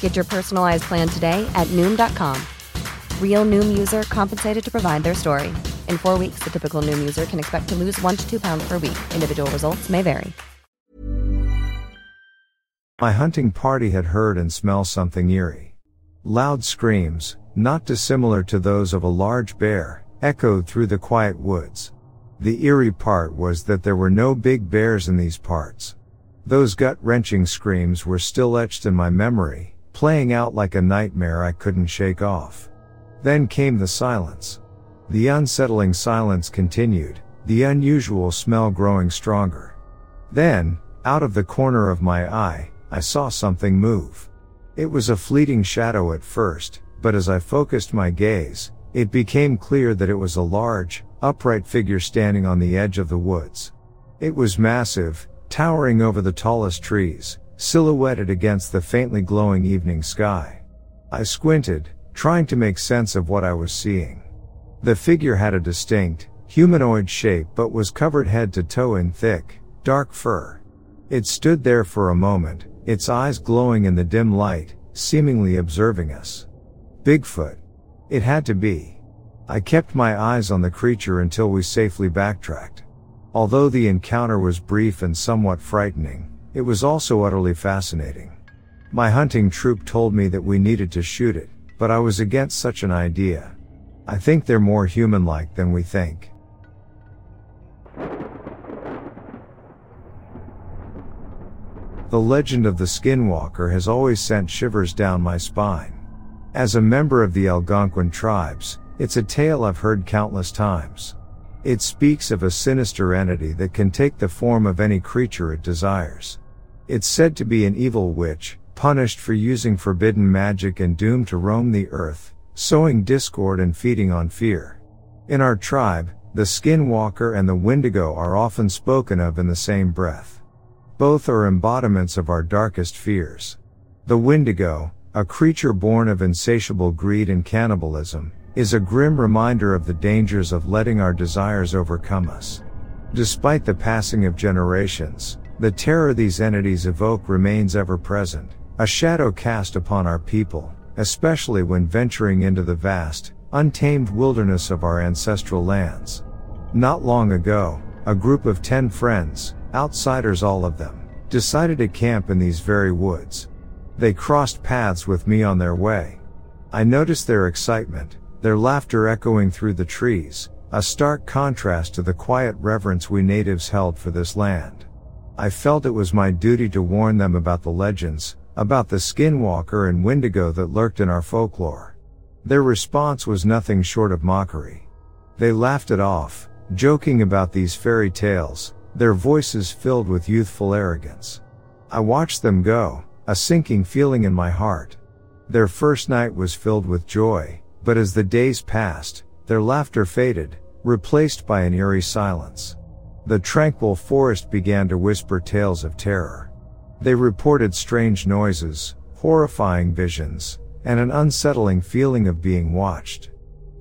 Get your personalized plan today at Noom.com. Real Noom user compensated to provide their story. In four weeks, the typical Noom user can expect to lose one to two pounds per week. Individual results may vary. my hunting party had heard and smelled something eerie. Loud screams, not dissimilar to those of a large bear, echoed through the quiet woods. The eerie part was that there were no big bears in these parts. Those gut wrenching screams were still etched in my memory, playing out like a nightmare I couldn't shake off. Then came the silence. The unsettling silence continued, the unusual smell growing stronger. Then, out of the corner of my eye, I saw something move. It was a fleeting shadow at first, but as I focused my gaze, it became clear that it was a large, upright figure standing on the edge of the woods. It was massive, towering over the tallest trees, silhouetted against the faintly glowing evening sky. I squinted, trying to make sense of what I was seeing. The figure had a distinct, humanoid shape but was covered head to toe in thick, dark fur. It stood there for a moment, its eyes glowing in the dim light, seemingly observing us. Bigfoot. It had to be. I kept my eyes on the creature until we safely backtracked. Although the encounter was brief and somewhat frightening, it was also utterly fascinating. My hunting troop told me that we needed to shoot it, but I was against such an idea. I think they're more human-like than we think. The legend of the Skinwalker has always sent shivers down my spine. As a member of the Algonquin tribes, it's a tale I've heard countless times. It speaks of a sinister entity that can take the form of any creature it desires. It's said to be an evil witch, punished for using forbidden magic and doomed to roam the earth, sowing discord and feeding on fear. In our tribe, the skinwalker and the wendigo are often spoken of in the same breath. Both are embodiments of our darkest fears. The wendigo, a creature born of insatiable greed and cannibalism, is a grim reminder of the dangers of letting our desires overcome us. Despite the passing of generations, the terror these entities evoke remains ever present, a shadow cast upon our people, especially when venturing into the vast, untamed wilderness of our ancestral lands. Not long ago, a group of 10 friends, outsiders all of them, decided to camp in these very woods. They crossed paths with me on their way. I noticed their excitement, their laughter echoing through the trees, a stark contrast to the quiet reverence we natives held for this land. I felt it was my duty to warn them about the legends, about the skinwalker and wendigo that lurked in our folklore. Their response was nothing short of mockery. They laughed it off, joking about these fairy tales, their voices filled with youthful arrogance. I watched them go, a sinking feeling in my heart. Their first night was filled with joy, but as the days passed, their laughter faded, replaced by an eerie silence. The tranquil forest began to whisper tales of terror. They reported strange noises, horrifying visions, and an unsettling feeling of being watched.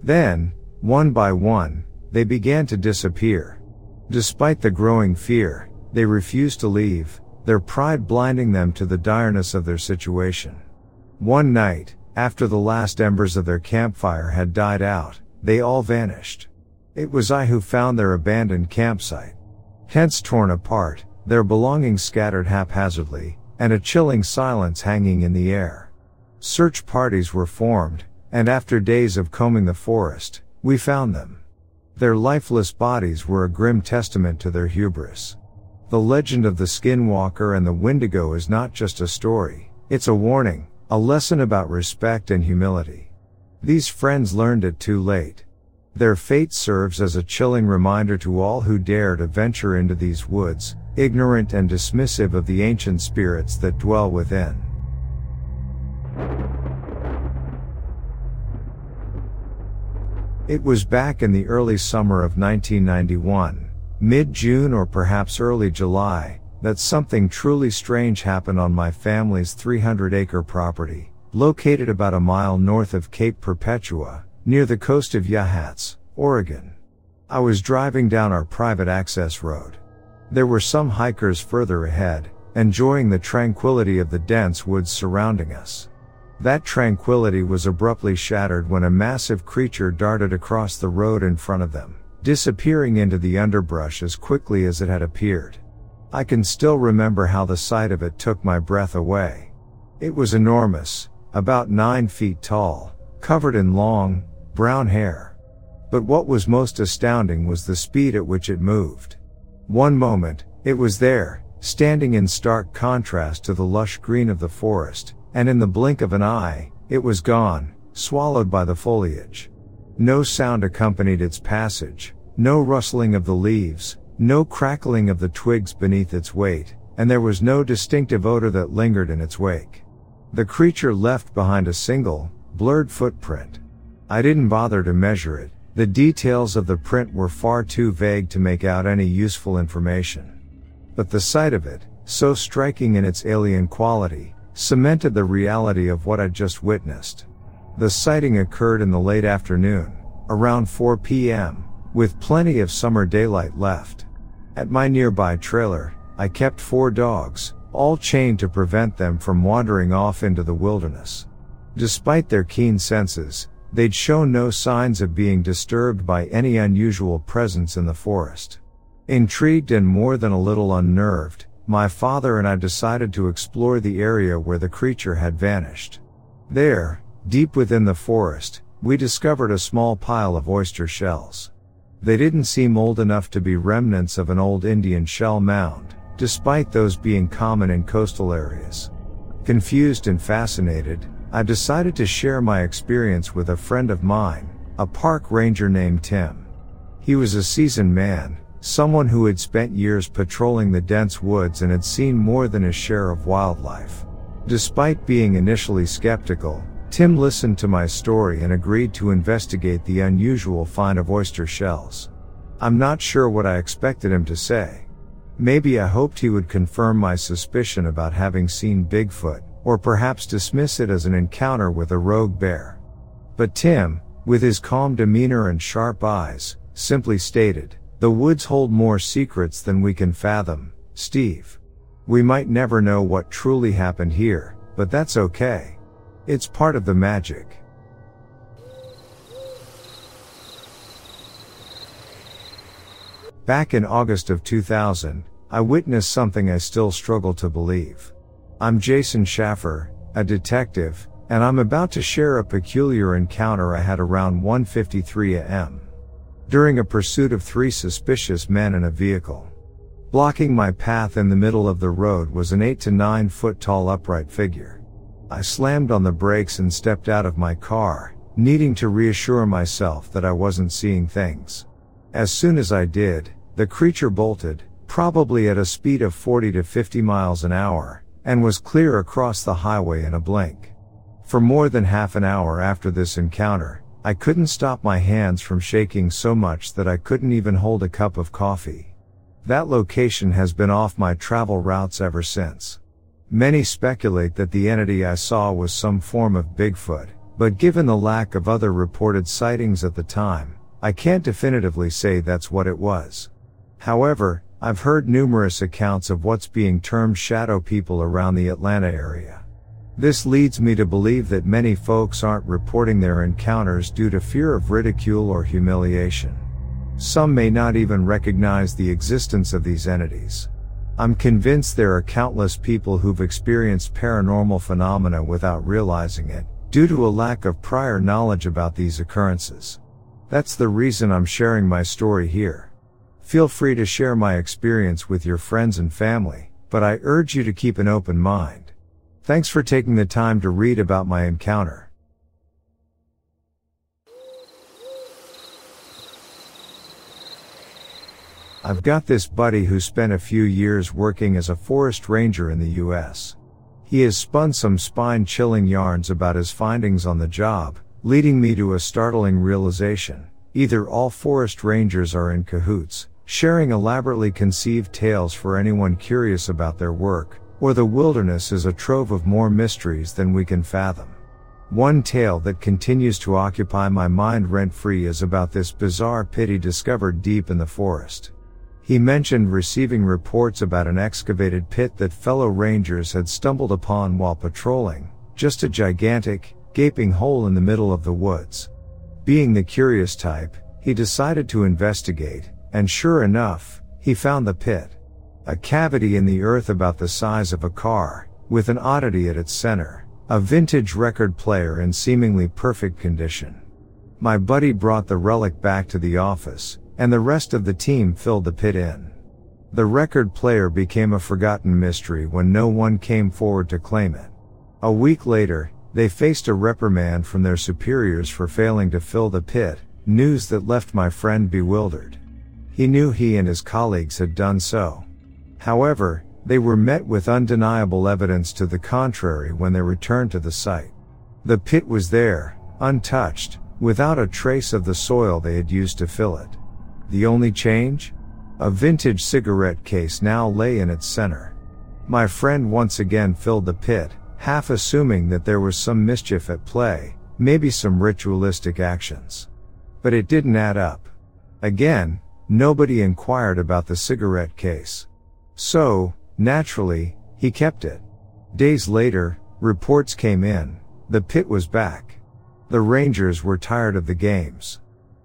Then, one by one, they began to disappear. Despite the growing fear, they refused to leave, their pride blinding them to the direness of their situation. One night, after the last embers of their campfire had died out, they all vanished. It was I who found their abandoned campsite. Tents torn apart, their belongings scattered haphazardly, and a chilling silence hanging in the air. Search parties were formed, and after days of combing the forest, we found them. Their lifeless bodies were a grim testament to their hubris. The legend of the skinwalker and the wendigo is not just a story, it's a warning, a lesson about respect and humility. These friends learned it too late. Their fate serves as a chilling reminder to all who dare to venture into these woods, ignorant and dismissive of the ancient spirits that dwell within. It was back in the early summer of 1991, mid-June or perhaps early July, that something truly strange happened on my family's 300 acre property, located about a mile north of Cape Perpetua, near the coast of Yachats, Oregon. I was driving down our private access road. There were some hikers further ahead, enjoying the tranquility of the dense woods surrounding us. That tranquility was abruptly shattered when a massive creature darted across the road in front of them, disappearing into the underbrush as quickly as it had appeared. I can still remember how the sight of it took my breath away. It was enormous, about nine feet tall, covered in long, brown hair. But what was most astounding was the speed at which it moved. One moment, it was there, standing in stark contrast to the lush green of the forest, and in the blink of an eye, it was gone, swallowed by the foliage. No sound accompanied its passage, no rustling of the leaves, no crackling of the twigs beneath its weight, and there was no distinctive odor that lingered in its wake. The creature left behind a single, blurred footprint, I didn't bother to measure it. The details of the print were far too vague to make out any useful information. But the sight of it, so striking in its alien quality, cemented the reality of what I'd just witnessed. The sighting occurred in the late afternoon, around 4 p.m., with plenty of summer daylight left. At my nearby trailer, I kept four dogs, all chained to prevent them from wandering off into the wilderness. Despite their keen senses, they'd shown no signs of being disturbed by any unusual presence in the forest. Intrigued and more than a little unnerved, my father and I decided to explore the area where the creature had vanished. There, deep within the forest, we discovered a small pile of oyster shells. They didn't seem old enough to be remnants of an old Indian shell mound, despite those being common in coastal areas. Confused and fascinated, I decided to share my experience with a friend of mine, a park ranger named Tim. He was a seasoned man, someone who had spent years patrolling the dense woods and had seen more than his share of wildlife. Despite being initially skeptical, Tim listened to my story and agreed to investigate the unusual find of oyster shells. I'm not sure what I expected him to say. Maybe I hoped he would confirm my suspicion about having seen Bigfoot, or perhaps dismiss it as an encounter with a rogue bear. But Tim, with his calm demeanor and sharp eyes, simply stated, the woods hold more secrets than we can fathom, Steve. We might never know what truly happened here, but that's okay. It's part of the magic. Back in August of 2000, I witnessed something I still struggle to believe. I'm Jason Schaffer, a detective, and I'm about to share a peculiar encounter I had around 1:53 a.m. During a pursuit of three suspicious men in a vehicle. Blocking my path in the middle of the road was an 8 to 9 foot tall upright figure. I slammed on the brakes and stepped out of my car, needing to reassure myself that I wasn't seeing things. As soon as I did, the creature bolted, probably at a speed of 40 to 50 miles an hour, and was clear across the highway in a blink. For more than half an hour after this encounter, I couldn't stop my hands from shaking so much that I couldn't even hold a cup of coffee. That location has been off my travel routes ever since. Many speculate that the entity I saw was some form of Bigfoot, but given the lack of other reported sightings at the time, I can't definitively say that's what it was. However, I've heard numerous accounts of what's being termed shadow people around the Atlanta area. This leads me to believe that many folks aren't reporting their encounters due to fear of ridicule or humiliation. Some may not even recognize the existence of these entities. I'm convinced there are countless people who've experienced paranormal phenomena without realizing it, due to a lack of prior knowledge about these occurrences. That's the reason I'm sharing my story here. Feel free to share my experience with your friends and family, but I urge you to keep an open mind. Thanks for taking the time to read about my encounter. I've got this buddy who spent a few years working as a forest ranger in the US. He has spun some spine chilling yarns about his findings on the job, leading me to a startling realization. Either all forest rangers are in cahoots, sharing elaborately conceived tales for anyone curious about their work, or the wilderness is a trove of more mysteries than we can fathom. One tale that continues to occupy my mind rent free is about this bizarre pit he discovered deep in the forest. He mentioned receiving reports about an excavated pit that fellow rangers had stumbled upon while patrolling, just a gigantic, gaping hole in the middle of the woods. Being the curious type, he decided to investigate, and sure enough, he found the pit. A cavity in the earth about the size of a car, with an oddity at its center. A vintage record player in seemingly perfect condition. My buddy brought the relic back to the office, and the rest of the team filled the pit in. The record player became a forgotten mystery when no one came forward to claim it. A week later, they faced a reprimand from their superiors for failing to fill the pit, news that left my friend bewildered. He knew he and his colleagues had done so. However, they were met with undeniable evidence to the contrary when they returned to the site. The pit was there, untouched, without a trace of the soil they had used to fill it. The only change? A vintage cigarette case now lay in its center. My friend once again filled the pit, half assuming that there was some mischief at play, maybe some ritualistic actions. But it didn't add up. Again, nobody inquired about the cigarette case. So, naturally, he kept it. Days later, reports came in. The pit was back. The Rangers were tired of the games.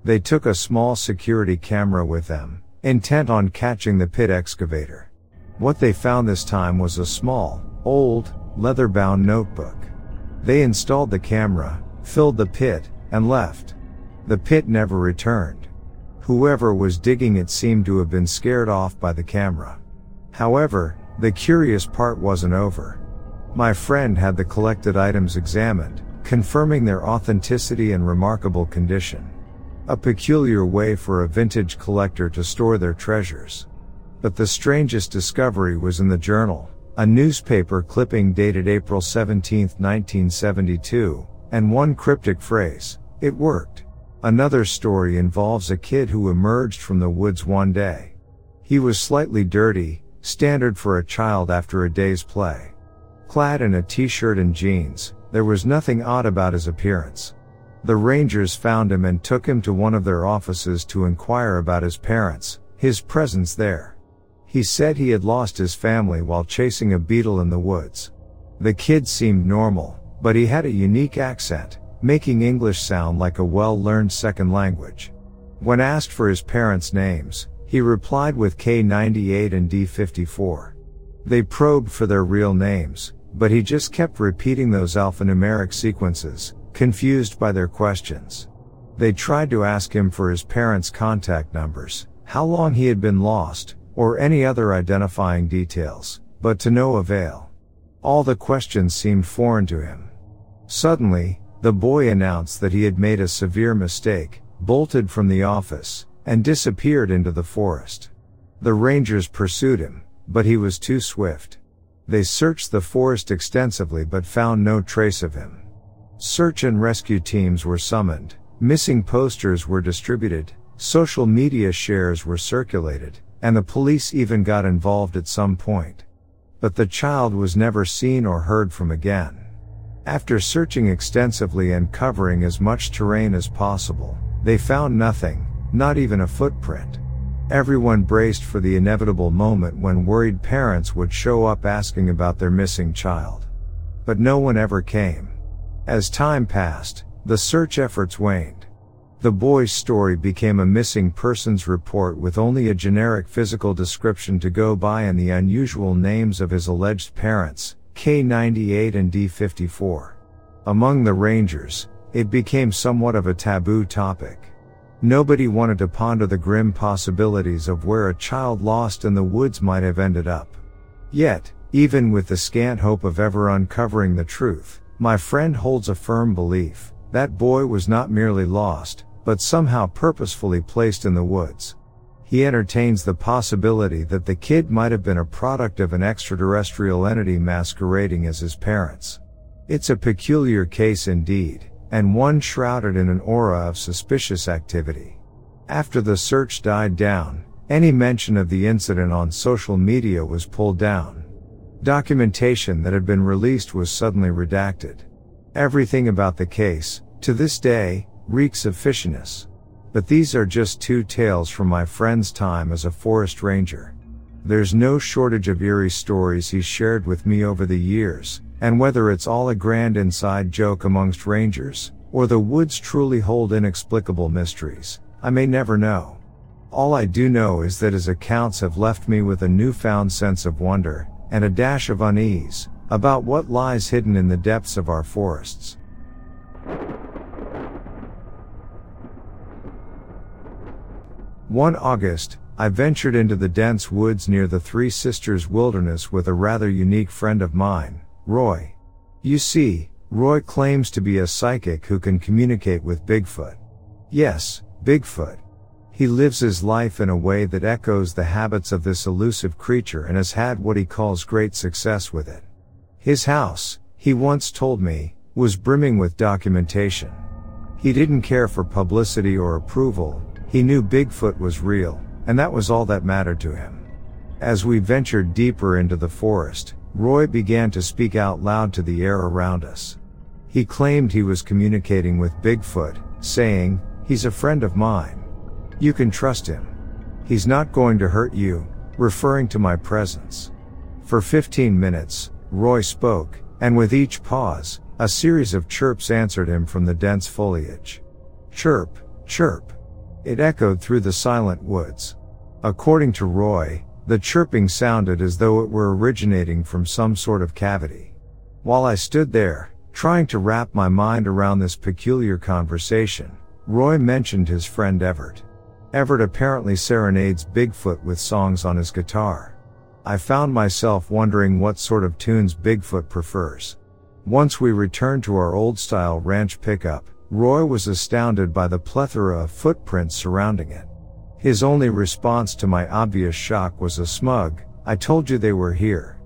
They took a small security camera with them, intent on catching the pit excavator. What they found this time was a small, old, leather bound notebook. They installed the camera, filled the pit, and left. The pit never returned. Whoever was digging it seemed to have been scared off by the camera. However, the curious part wasn't over. My friend had the collected items examined, confirming their authenticity and remarkable condition. A peculiar way for a vintage collector to store their treasures. But the strangest discovery was in the journal, a newspaper clipping dated April 17, 1972, and one cryptic phrase, it worked. Another story involves a kid who emerged from the woods one day. He was slightly dirty, standard for a child after a day's play. Clad in a t-shirt and jeans, there was nothing odd about his appearance. The Rangers found him and took him to one of their offices to inquire about his parents, his presence there. He said he had lost his family while chasing a beetle in the woods. The kid seemed normal, but he had a unique accent, making English sound like a well-learned second language. When asked for his parents' names, he replied with K98 and D54. They probed for their real names, but he just kept repeating those alphanumeric sequences, confused by their questions. They tried to ask him for his parents' contact numbers, how long he had been lost, or any other identifying details, but to no avail. All the questions seemed foreign to him. Suddenly, the boy announced that he had made a severe mistake, bolted from the office, and disappeared into the forest. The rangers pursued him, but he was too swift. They searched the forest extensively but found no trace of him. Search and rescue teams were summoned, missing posters were distributed, social media shares were circulated, and the police even got involved at some point. But the child was never seen or heard from again. After searching extensively and covering as much terrain as possible, they found nothing, not even a footprint. Everyone braced for the inevitable moment when worried parents would show up asking about their missing child. But no one ever came. As time passed, the search efforts waned. The boy's story became a missing persons report with only a generic physical description to go by and the unusual names of his alleged parents, K98 and D54. Among the rangers, it became somewhat of a taboo topic. Nobody wanted to ponder the grim possibilities of where a child lost in the woods might have ended up. Yet, even with the scant hope of ever uncovering the truth, my friend holds a firm belief that boy was not merely lost, but somehow purposefully placed in the woods. He entertains the possibility that the kid might have been a product of an extraterrestrial entity masquerading as his parents. It's a peculiar case indeed, and one shrouded in an aura of suspicious activity. After the search died down, any mention of the incident on social media was pulled down. Documentation that had been released was suddenly redacted. Everything about the case, to this day, reeks of fishiness. But these are just two tales from my friend's time as a forest ranger. There's no shortage of eerie stories he's shared with me over the years, and whether it's all a grand inside joke amongst rangers, or the woods truly hold inexplicable mysteries, I may never know. All I do know is that his accounts have left me with a newfound sense of wonder, and a dash of unease about what lies hidden in the depths of our forests. One August, I ventured into the dense woods near the Three Sisters Wilderness with a rather unique friend of mine, Roy. You see, Roy claims to be a psychic who can communicate with Bigfoot. Yes, Bigfoot. He lives his life in a way that echoes the habits of this elusive creature and has had what he calls great success with it. His house, he once told me, was brimming with documentation. He didn't care for publicity or approval, he knew Bigfoot was real, and that was all that mattered to him. As we ventured deeper into the forest, Roy began to speak out loud to the air around us. He claimed he was communicating with Bigfoot, saying, He's a friend of mine. You can trust him. He's not going to hurt you, referring to my presence. For 15 minutes, Roy spoke, and with each pause, a series of chirps answered him from the dense foliage. Chirp, chirp. It echoed through the silent woods. According to Roy, the chirping sounded as though it were originating from some sort of cavity. While I stood there, trying to wrap my mind around this peculiar conversation, Roy mentioned his friend Everett. Everett apparently serenades Bigfoot with songs on his guitar. I found myself wondering what sort of tunes Bigfoot prefers. Once we returned to our old style ranch pickup, Roy was astounded by the plethora of footprints surrounding it. His only response to my obvious shock was a smug, I told you they were here.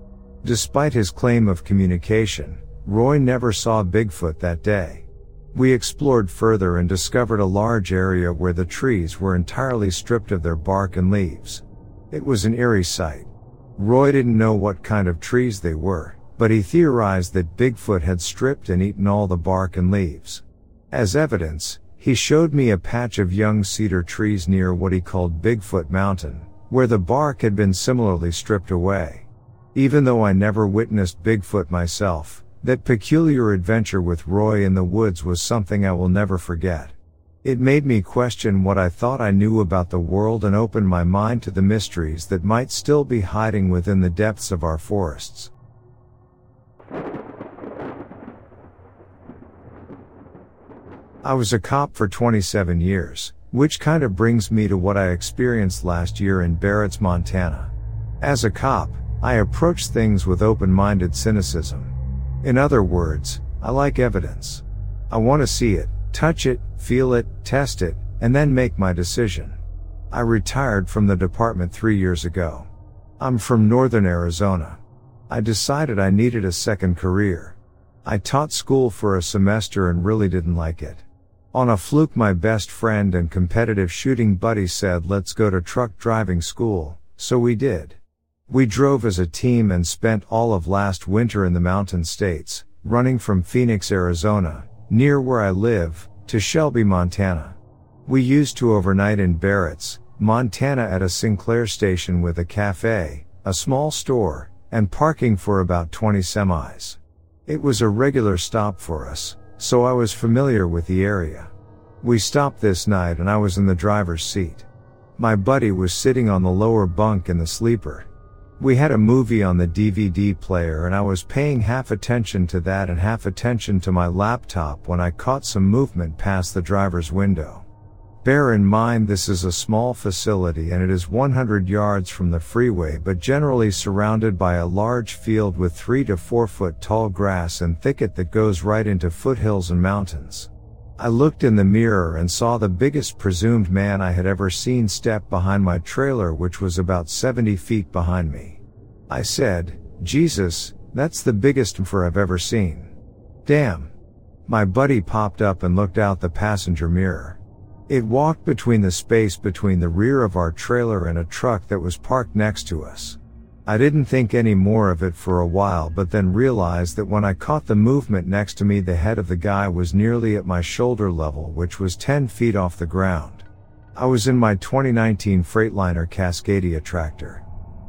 Despite his claim of communication, Roy never saw Bigfoot that day. We explored further and discovered a large area where the trees were entirely stripped of their bark and leaves. It was an eerie sight. Roy didn't know what kind of trees they were, but he theorized that Bigfoot had stripped and eaten all the bark and leaves. As evidence, he showed me a patch of young cedar trees near what he called Bigfoot Mountain, where the bark had been similarly stripped away. Even though I never witnessed Bigfoot myself, that peculiar adventure with Roy in the woods was something I will never forget. It made me question what I thought I knew about the world and opened my mind to the mysteries that might still be hiding within the depths of our forests. I was a cop for 27 years, which kind of brings me to what I experienced last year in Barretts, Montana. As a cop, I approach things with open-minded cynicism. In other words, I like evidence. I want to see it, touch it, feel it, test it, and then make my decision. I retired from the department three years ago. I'm from northern Arizona. I decided I needed a second career. I taught school for a semester and really didn't like it. On a fluke, my best friend and competitive shooting buddy said, let's go to truck driving school, so we did. We drove as a team and spent all of last winter in the mountain states, running from Phoenix, Arizona, near where I live, to Shelby, Montana. We used to overnight in Barretts, Montana at a Sinclair station with a cafe, a small store, and parking for about 20 semis. It was a regular stop for us, so I was familiar with the area. We stopped this night and I was in the driver's seat. My buddy was sitting on the lower bunk in the sleeper. We had a movie on the DVD player and I was paying half attention to that and half attention to my laptop when I caught some movement past the driver's window. Bear in mind this is a small facility and it is 100 yards from the freeway but generally surrounded by a large field with 3 to 4 foot tall grass and thicket that goes right into foothills and mountains. I looked in the mirror and saw the biggest presumed man I had ever seen step behind my trailer which was about 70 feet behind me. I said, Jesus, that's the biggest for I've ever seen. Damn. My buddy popped up and looked out the passenger mirror. It walked between the space between the rear of our trailer and a truck that was parked next to us. I didn't think any more of it for a while but then realized that when I caught the movement next to me the head of the guy was nearly at my shoulder level which was 10 feet off the ground. I was in my 2019 Freightliner Cascadia tractor.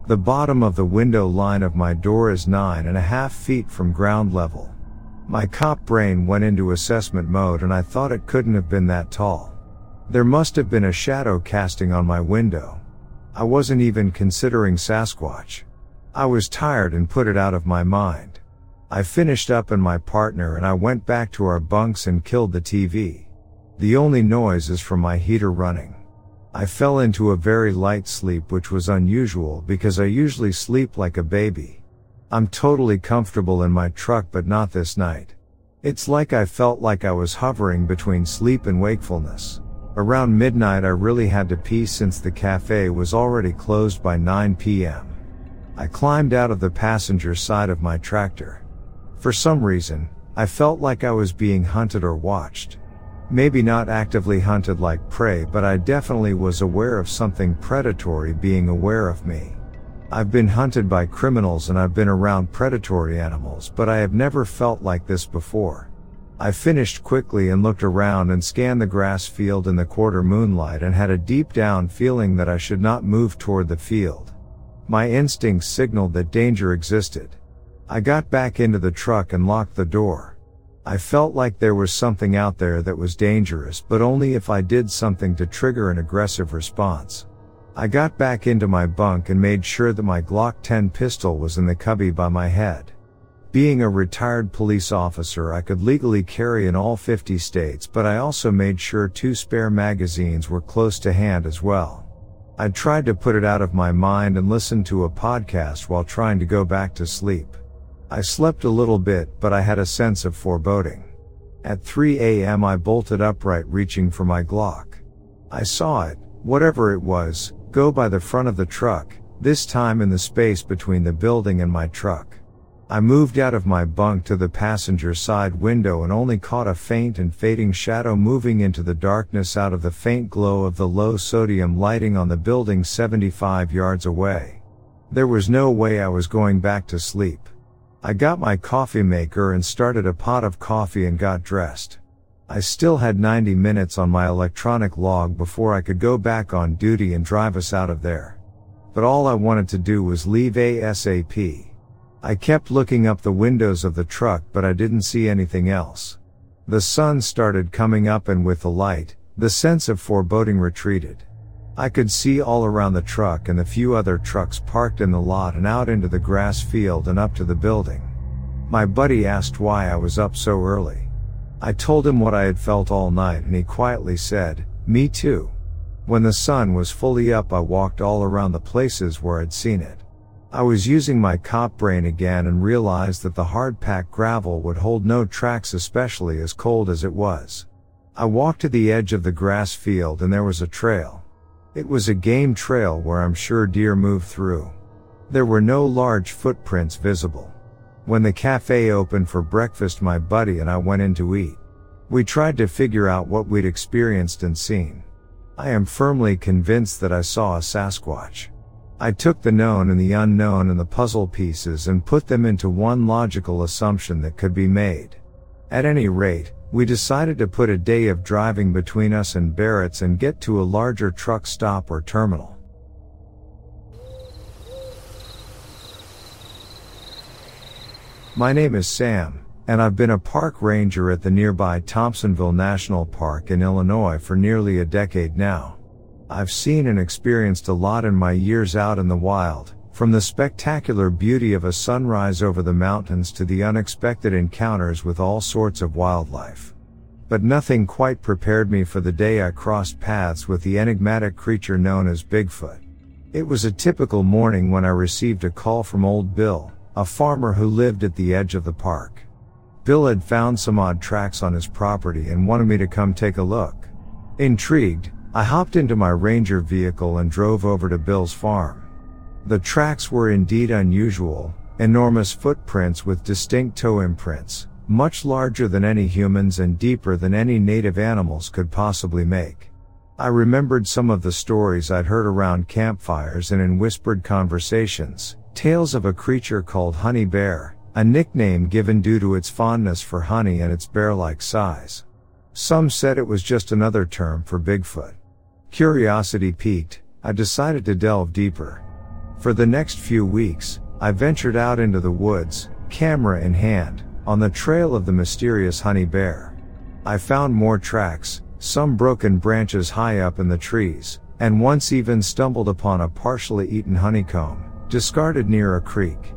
The bottom of the window line of my door is nine and a half feet from ground level. My cop brain went into assessment mode and I thought it couldn't have been that tall. There must have been a shadow casting on my window. I wasn't even considering Sasquatch. I was tired and put it out of my mind. I finished up and my partner and I went back to our bunks and killed the TV. The only noise is from my heater running. I fell into a very light sleep which was unusual because I usually sleep like a baby. I'm totally comfortable in my truck but not this night. It's like I felt like I was hovering between sleep and wakefulness. Around midnight I really had to pee since the cafe was already closed by 9 p.m. I climbed out of the passenger side of my tractor. For some reason, I felt like I was being hunted or watched. Maybe not actively hunted like prey, but I definitely was aware of something predatory being aware of me. I've been hunted by criminals and I've been around predatory animals, but I have never felt like this before. I finished quickly and looked around and scanned the grass field in the quarter moonlight and had a deep down feeling that I should not move toward the field. My instincts signaled that danger existed. I got back into the truck and locked the door. I felt like there was something out there that was dangerous, but only if I did something to trigger an aggressive response. I got back into my bunk and made sure that my Glock 10 pistol was in the cubby by my head. Being a retired police officer, I could legally carry in all 50 states, but I also made sure two spare magazines were close to hand as well. I tried to put it out of my mind and listen to a podcast while trying to go back to sleep. I slept a little bit, but I had a sense of foreboding. At 3 a.m. I bolted upright reaching for my Glock. I saw it, whatever it was, go by the front of the truck, this time in the space between the building and my truck. I moved out of my bunk to the passenger side window and only caught a faint and fading shadow moving into the darkness out of the faint glow of the low sodium lighting on the building 75 yards away. There was no way I was going back to sleep. I got my coffee maker and started a pot of coffee and got dressed. I still had 90 minutes on my electronic log before I could go back on duty and drive us out of there. But all I wanted to do was leave ASAP. I kept looking up the windows of the truck but I didn't see anything else. The sun started coming up and with the light, the sense of foreboding retreated. I could see all around the truck and the few other trucks parked in the lot and out into the grass field and up to the building. My buddy asked why I was up so early. I told him what I had felt all night and he quietly said, me too. When the sun was fully up I walked all around the places where I'd seen it. I was using my cop brain again and realized that the hard packed gravel would hold no tracks especially as cold as it was. I walked to the edge of the grass field and there was a trail. It was a game trail where I'm sure deer moved through. There were no large footprints visible. When the cafe opened for breakfast my buddy and I went in to eat. We tried to figure out what we'd experienced and seen. I am firmly convinced that I saw a Sasquatch. I took the known and the unknown and the puzzle pieces and put them into one logical assumption that could be made. At any rate, we decided to put a day of driving between us and Barrett's and get to a larger truck stop or terminal. My name is Sam, and I've been a park ranger at the nearby Thompsonville National Park in Illinois for nearly a decade now. I've seen and experienced a lot in my years out in the wild, from the spectacular beauty of a sunrise over the mountains to the unexpected encounters with all sorts of wildlife. But nothing quite prepared me for the day I crossed paths with the enigmatic creature known as Bigfoot. It was a typical morning when I received a call from old Bill, a farmer who lived at the edge of the park. Bill had found some odd tracks on his property and wanted me to come take a look. Intrigued, I hopped into my Ranger vehicle and drove over to Bill's farm. The tracks were indeed unusual, enormous footprints with distinct toe imprints, much larger than any humans and deeper than any native animals could possibly make. I remembered some of the stories I'd heard around campfires and in whispered conversations, tales of a creature called Honey Bear, a nickname given due to its fondness for honey and its bear-like size. Some said it was just another term for Bigfoot. Curiosity piqued, I decided to delve deeper. For the next few weeks, I ventured out into the woods, camera in hand, on the trail of the mysterious honey bear. I found more tracks, some broken branches high up in the trees, and once even stumbled upon a partially eaten honeycomb, discarded near a creek.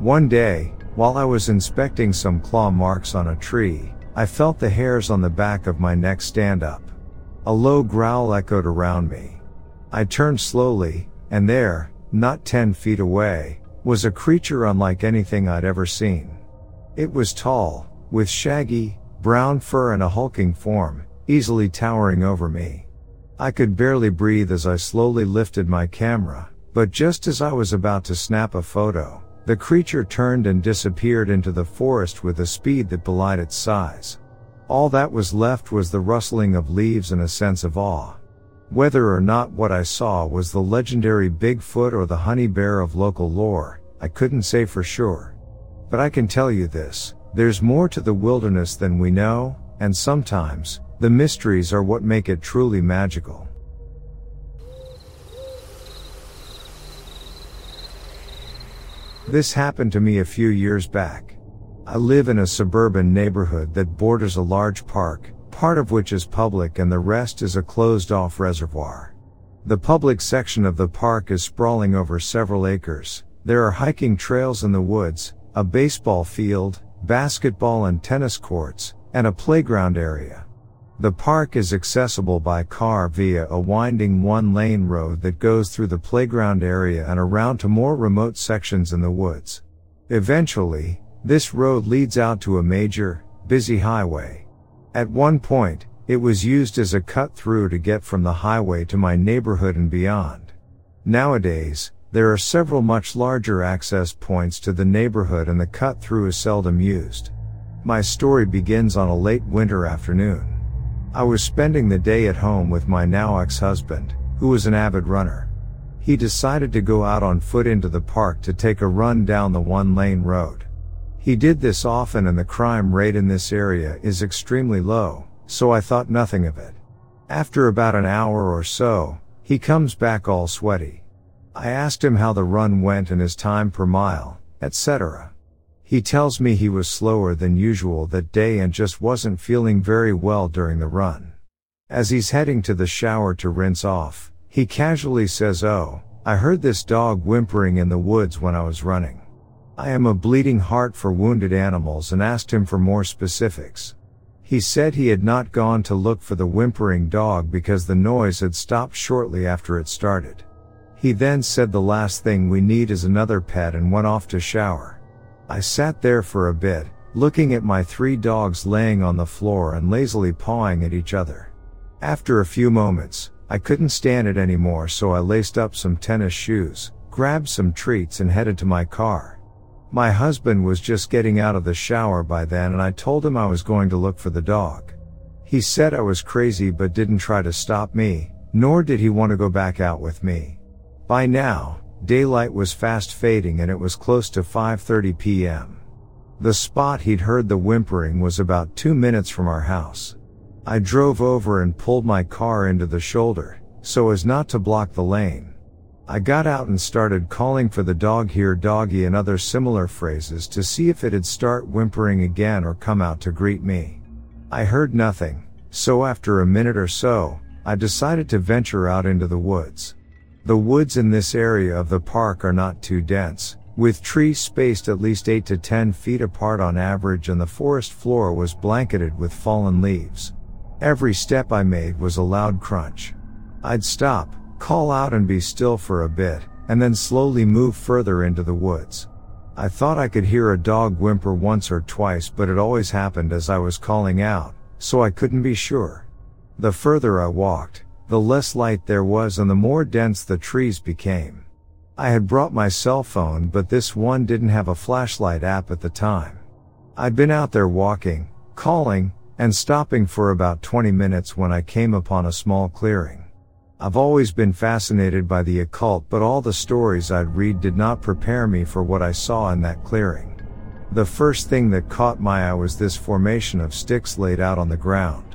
One day, while I was inspecting some claw marks on a tree, I felt the hairs on the back of my neck stand up. A low growl echoed around me. I turned slowly, and there, not ten feet away, was a creature unlike anything I'd ever seen. It was tall, with shaggy, brown fur and a hulking form, easily towering over me. I could barely breathe as I slowly lifted my camera, but just as I was about to snap a photo, the creature turned and disappeared into the forest with a speed that belied its size. All that was left was the rustling of leaves and a sense of awe. Whether or not what I saw was the legendary Bigfoot or the honey bear of local lore, I couldn't say for sure. But I can tell you this, There's more to the wilderness than we know, and sometimes, the mysteries are what make it truly magical. This happened to me a few years back. I live in a suburban neighborhood that borders a large park, part of which is public and the rest is a closed off reservoir. The public section of the park is sprawling over several acres. There are hiking trails in the woods, a baseball field, basketball and tennis courts, and a playground area. The park is accessible by car via a winding one lane road that goes through the playground area and around to more remote sections in the woods. Eventually, this road leads out to a major, busy highway. At one point, it was used as a cut through to get from the highway to my neighborhood and beyond. Nowadays, there are several much larger access points to the neighborhood and the cut through is seldom used. My story begins on a late winter afternoon. I was spending the day at home with my now ex-husband, who was an avid runner. He decided to go out on foot into the park to take a run down the one lane road. He did this often and the crime rate in this area is extremely low, so I thought nothing of it. After about an hour or so, he comes back all sweaty. I asked him how the run went and his time per mile, etc. He tells me he was slower than usual that day and just wasn't feeling very well during the run. As he's heading to the shower to rinse off, he casually says, Oh, I heard this dog whimpering in the woods when I was running. I am a bleeding heart for wounded animals and asked him for more specifics. He said he had not gone to look for the whimpering dog because the noise had stopped shortly after it started. He then said the last thing we need is another pet and went off to shower. I sat there for a bit, looking at my three dogs laying on the floor and lazily pawing at each other. After a few moments, I couldn't stand it anymore so I laced up some tennis shoes, grabbed some treats and headed to my car. My husband was just getting out of the shower by then and I told him I was going to look for the dog. He said I was crazy but didn't try to stop me, nor did he want to go back out with me. By now, daylight was fast fading and it was close to 5.30 p.m. The spot he'd heard the whimpering was about two minutes from our house. I drove over and pulled my car into the shoulder, so as not to block the lane. I got out and started calling for the dog here doggy and other similar phrases to see if it'd start whimpering again or come out to greet me. I heard nothing, so after a minute or so, I decided to venture out into the woods. The woods in this area of the park are not too dense, with trees spaced at least 8 to 10 feet apart on average and the forest floor was blanketed with fallen leaves. Every step I made was a loud crunch. I'd stop, call out and be still for a bit, and then slowly move further into the woods. I thought I could hear a dog whimper once or twice but it always happened as I was calling out, so I couldn't be sure. The further I walked, the less light there was and the more dense the trees became. I had brought my cell phone but this one didn't have a flashlight app at the time. I'd been out there walking, calling, and stopping for about 20 minutes when I came upon a small clearing. I've always been fascinated by the occult but all the stories I'd read did not prepare me for what I saw in that clearing. The first thing that caught my eye was this formation of sticks laid out on the ground.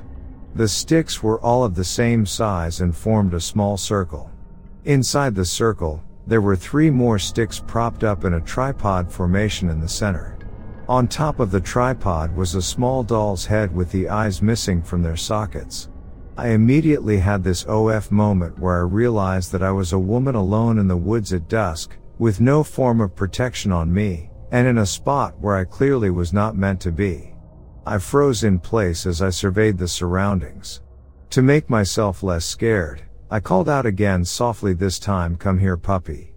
The sticks were all of the same size and formed a small circle. Inside the circle, there were three more sticks propped up in a tripod formation in the center. On top of the tripod was a small doll's head with the eyes missing from their sockets. I immediately had this OF moment where I realized that I was a woman alone in the woods at dusk, with no form of protection on me, and in a spot where I clearly was not meant to be. I froze in place as I surveyed the surroundings. To make myself less scared, I called out again softly this time come here puppy.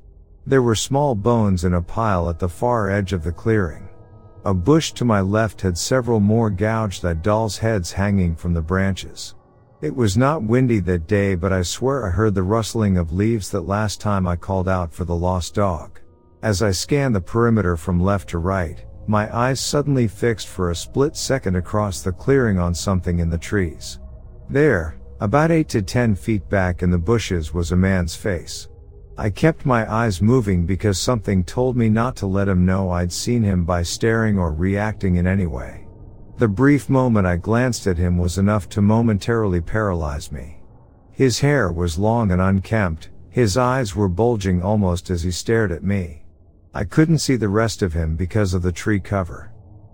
There were small bones in a pile at the far edge of the clearing. A bush to my left had several more gouged that doll's heads hanging from the branches. It was not windy that day but I swear I heard the rustling of leaves that last time I called out for the lost dog. As I scanned the perimeter from left to right, my eyes suddenly fixed for a split second across the clearing on something in the trees. There, about 8 to 10 feet back in the bushes was a man's face. I kept my eyes moving because something told me not to let him know I'd seen him by staring or reacting in any way. The brief moment I glanced at him was enough to momentarily paralyze me. His hair was long and unkempt, his eyes were bulging almost as he stared at me. I couldn't see the rest of him because of the tree cover.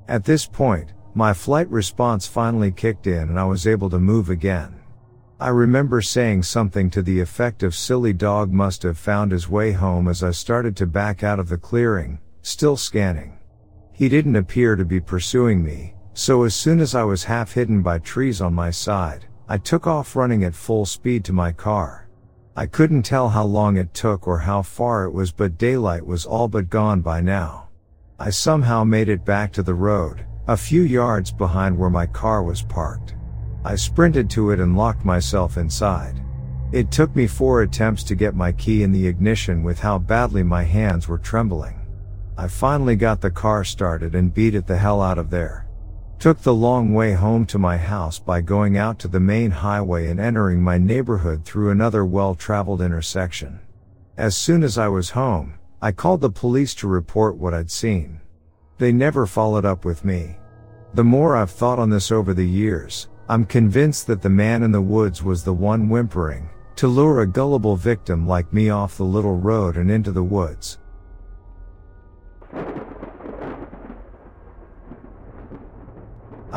At this point, my flight response finally kicked in and I was able to move again. I remember saying something to the effect of silly dog must have found his way home as I started to back out of the clearing, still scanning. He didn't appear to be pursuing me, so as soon as I was half hidden by trees on my side, I took off running at full speed to my car. I couldn't tell how long it took or how far it was but daylight was all but gone by now. I somehow made it back to the road, a few yards behind where my car was parked. I sprinted to it and locked myself inside. It took me four attempts to get my key in the ignition with how badly my hands were trembling. I finally got the car started and beat it the hell out of there. Took the long way home to my house by going out to the main highway and entering my neighborhood through another well-traveled intersection. As soon as I was home, I called the police to report what I'd seen. They never followed up with me. The more I've thought on this over the years, I'm convinced that the man in the woods was the one whimpering, to lure a gullible victim like me off the little road and into the woods.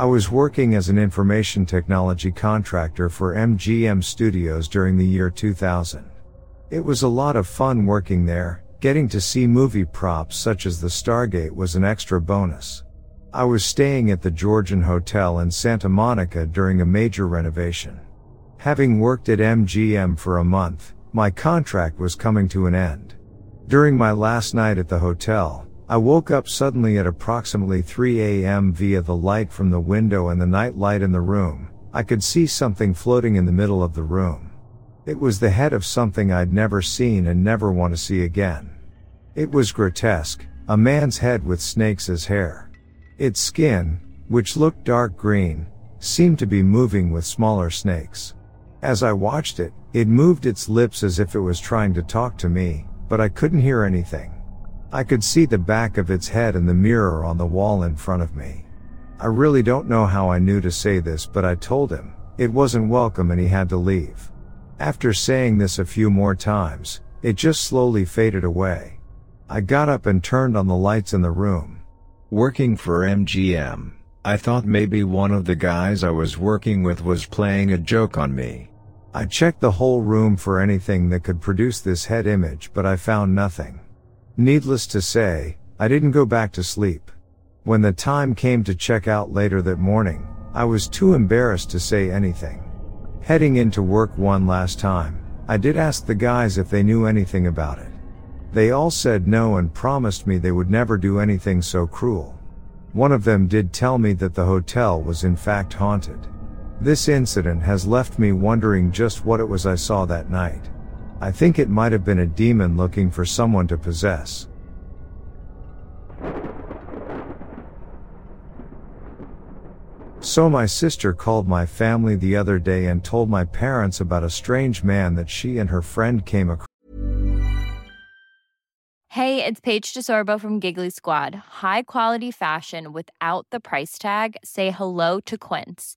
I was working as an information technology contractor for MGM Studios during the year 2000. It was a lot of fun working there, getting to see movie props such as the Stargate was an extra bonus. I was staying at the Georgian Hotel in Santa Monica during a major renovation. Having worked at MGM for a month, my contract was coming to an end. During my last night at the hotel, I woke up suddenly at approximately 3 a.m. via the light from the window and the night light in the room. I could see something floating in the middle of the room. It was the head of something I'd never seen and never want to see again. It was grotesque, a man's head with snakes as hair. Its skin, which looked dark green, seemed to be moving with smaller snakes. As I watched it, it moved its lips as if it was trying to talk to me, but I couldn't hear anything. I could see the back of its head in the mirror on the wall in front of me. I really don't know how I knew to say this, but I told him, it wasn't welcome and he had to leave. After saying this a few more times, it just slowly faded away. I got up and turned on the lights in the room. Working for MGM, I thought maybe one of the guys I was working with was playing a joke on me. I checked the whole room for anything that could produce this head image, but I found nothing. Needless to say, I didn't go back to sleep. When the time came to check out later that morning, I was too embarrassed to say anything. Heading into work one last time, I did ask the guys if they knew anything about it. They all said no and promised me they would never do anything so cruel. One of them did tell me that the hotel was in fact haunted. This incident has left me wondering just what it was I saw that night. I think it might have been a demon looking for someone to possess. So my sister called my family the other day and told my parents about a strange man that she and her friend came across. Hey, it's Paige DeSorbo from Giggly Squad. High quality fashion without the price tag. Say hello to Quince.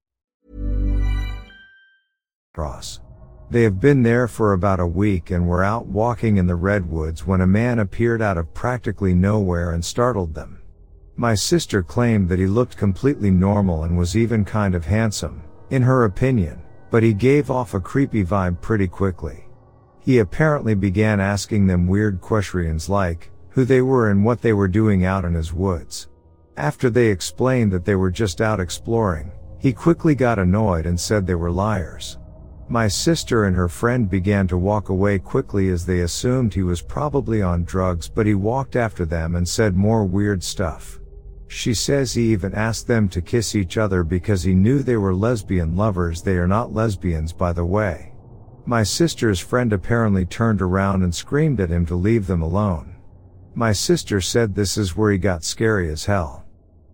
Cross. They have been there for about a week and were out walking in the redwoods when a man appeared out of practically nowhere and startled them. My sister claimed that he looked completely normal and was even kind of handsome, in her opinion but he gave off a creepy vibe pretty quickly. He apparently began asking them weird questions like, who they were and what they were doing out in his woods. After they explained that they were just out exploring, he quickly got annoyed and said they were liars. My sister and her friend began to walk away quickly as they assumed he was probably on drugs, but he walked after them and said more weird stuff. She says he even asked them to kiss each other because he knew they were lesbian lovers. They are not lesbians, by the way. My sister's friend apparently turned around and screamed at him to leave them alone. My sister said this is where he got scary as hell.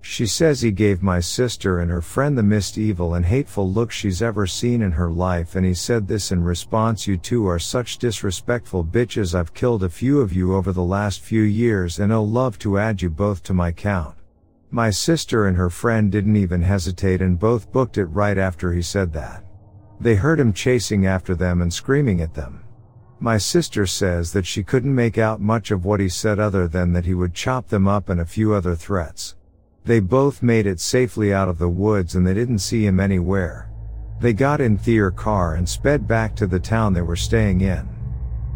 She says he gave my sister and her friend the most evil and hateful look she's ever seen in her life and he said this in response you two are such disrespectful bitches I've killed a few of you over the last few years and oh love to add you both to my count. My sister and her friend didn't even hesitate and both booked it right after he said that. They heard him chasing after them and screaming at them. My sister says that she couldn't make out much of what he said other than that he would chop them up and a few other threats. They both made it safely out of the woods and they didn't see him anywhere. They got in their car and sped back to the town they were staying in.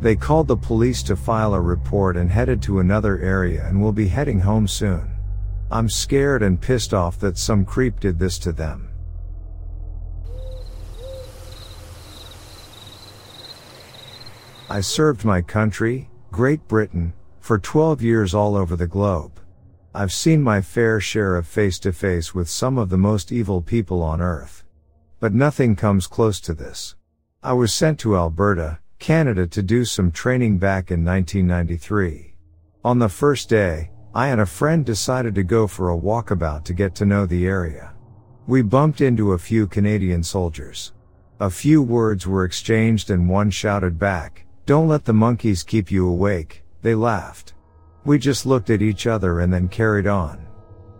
They called the police to file a report and headed to another area and will be heading home soon. I'm scared and pissed off that some creep did this to them. I served my country, Great Britain, for 12 years all over the globe. I've seen my fair share of face to face with some of the most evil people on earth. But nothing comes close to this. I was sent to Alberta, Canada to do some training back in 1993. On the first day, I and a friend decided to go for a walkabout to get to know the area. We bumped into a few Canadian soldiers. A few words were exchanged and one shouted back, don't let the monkeys keep you awake, they laughed. We just looked at each other and then carried on.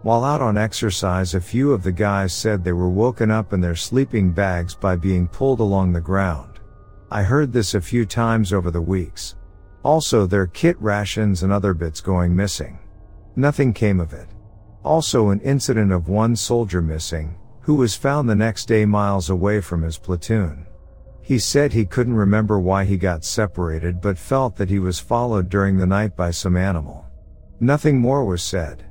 While out on exercise, a few of the guys said they were woken up in their sleeping bags by being pulled along the ground. I heard this a few times over the weeks. Also their kit rations and other bits going missing. Nothing came of it. Also an incident of one soldier missing, who was found the next day miles away from his platoon. He said he couldn't remember why he got separated but felt that he was followed during the night by some animal. Nothing more was said.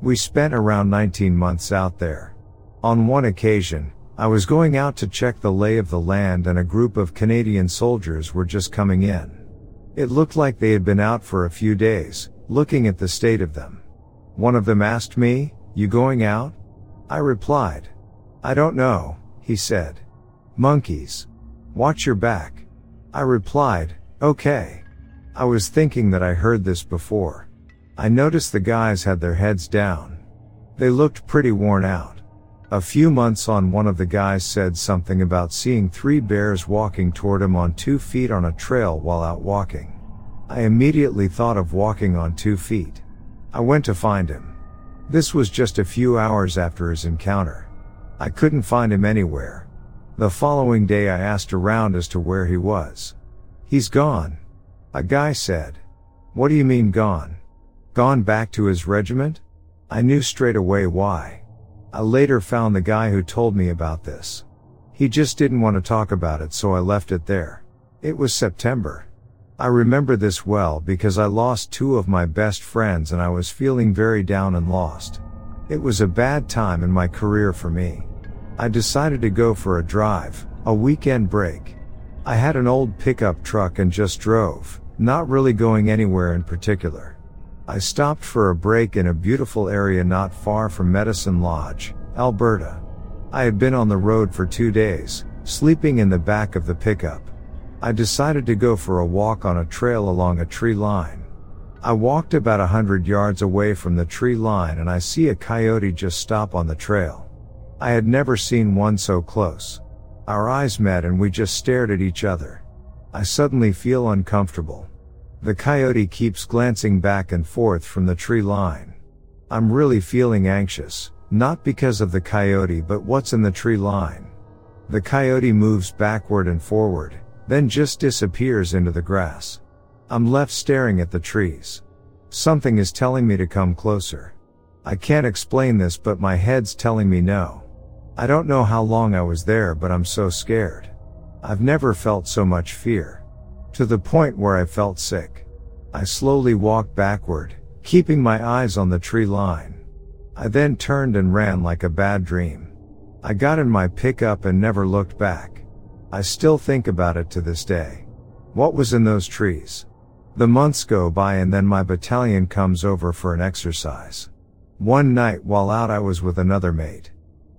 We spent around 19 months out there. On one occasion, I was going out to check the lay of the land and a group of Canadian soldiers were just coming in. It looked like they had been out for a few days, looking at the state of them. One of them asked me, you going out? I replied, I don't know, he said. Monkeys. Watch your back. I replied, okay. I was thinking that I heard this before. I noticed the guys had their heads down. They looked pretty worn out. A few months on one of the guys said something about seeing three bears walking toward him on two feet on a trail while out walking. I immediately thought of walking on two feet. I went to find him. This was just a few hours after his encounter. I couldn't find him anywhere. The following day I asked around as to where he was. He's gone. A guy said. What do you mean gone? Gone back to his regiment? I knew straight away why. I later found the guy who told me about this. He just didn't want to talk about it so I left it there. It was September. I remember this well because I lost two of my best friends and I was feeling very down and lost. It was a bad time in my career for me. I decided to go for a drive, a weekend break. I had an old pickup truck and just drove, not really going anywhere in particular. I stopped for a break in a beautiful area not far from Medicine Lodge, Alberta. I had been on the road for two days, sleeping in the back of the pickup. I decided to go for a walk on a trail along a tree line. I walked about a hundred yards away from the tree line and I see a coyote just stop on the trail. I had never seen one so close. Our eyes met and we just stared at each other. I suddenly feel uncomfortable. The coyote keeps glancing back and forth from the tree line. I'm really feeling anxious, not because of the coyote but what's in the tree line. The coyote moves backward and forward, then just disappears into the grass. I'm left staring at the trees. Something is telling me to come closer. I can't explain this but my head's telling me no. I don't know how long I was there, but I'm so scared. I've never felt so much fear. To the point where I felt sick. I slowly walked backward, keeping my eyes on the tree line. I then turned and ran like a bad dream. I got in my pickup and never looked back. I still think about it to this day. What was in those trees? The months go by and then my battalion comes over for an exercise. One night while out I was with another mate.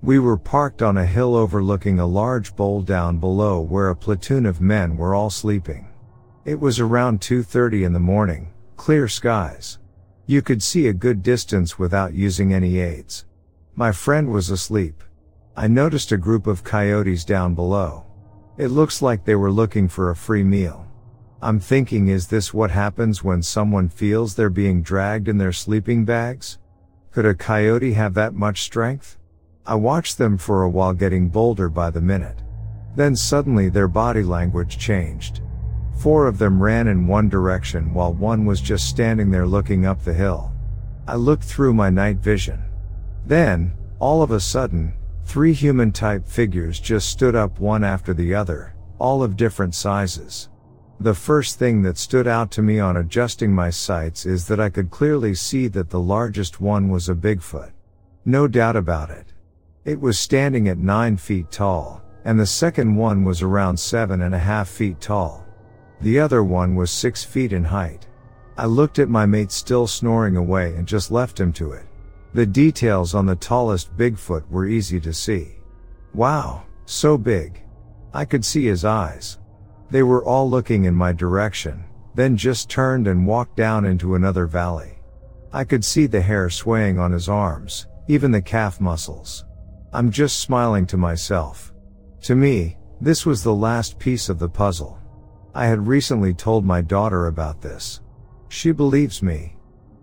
We were parked on a hill overlooking a large bowl down below where a platoon of men were all sleeping. It was around 2.30 in the morning, clear skies. You could see a good distance without using any aids. My friend was asleep. I noticed a group of coyotes down below. It looks like they were looking for a free meal. I'm thinking is this what happens when someone feels they're being dragged in their sleeping bags? Could a coyote have that much strength? I watched them for a while getting bolder by the minute. Then suddenly their body language changed. Four of them ran in one direction while one was just standing there looking up the hill. I looked through my night vision. Then, all of a sudden, three human type figures just stood up one after the other, all of different sizes. The first thing that stood out to me on adjusting my sights is that I could clearly see that the largest one was a Bigfoot. No doubt about it. It was standing at nine feet tall, and the second one was around seven and a half feet tall. The other one was six feet in height. I looked at my mate still snoring away and just left him to it. The details on the tallest Bigfoot were easy to see. Wow, so big. I could see his eyes. They were all looking in my direction, then just turned and walked down into another valley. I could see the hair swaying on his arms, even the calf muscles. I'm just smiling to myself. To me, this was the last piece of the puzzle. I had recently told my daughter about this. She believes me.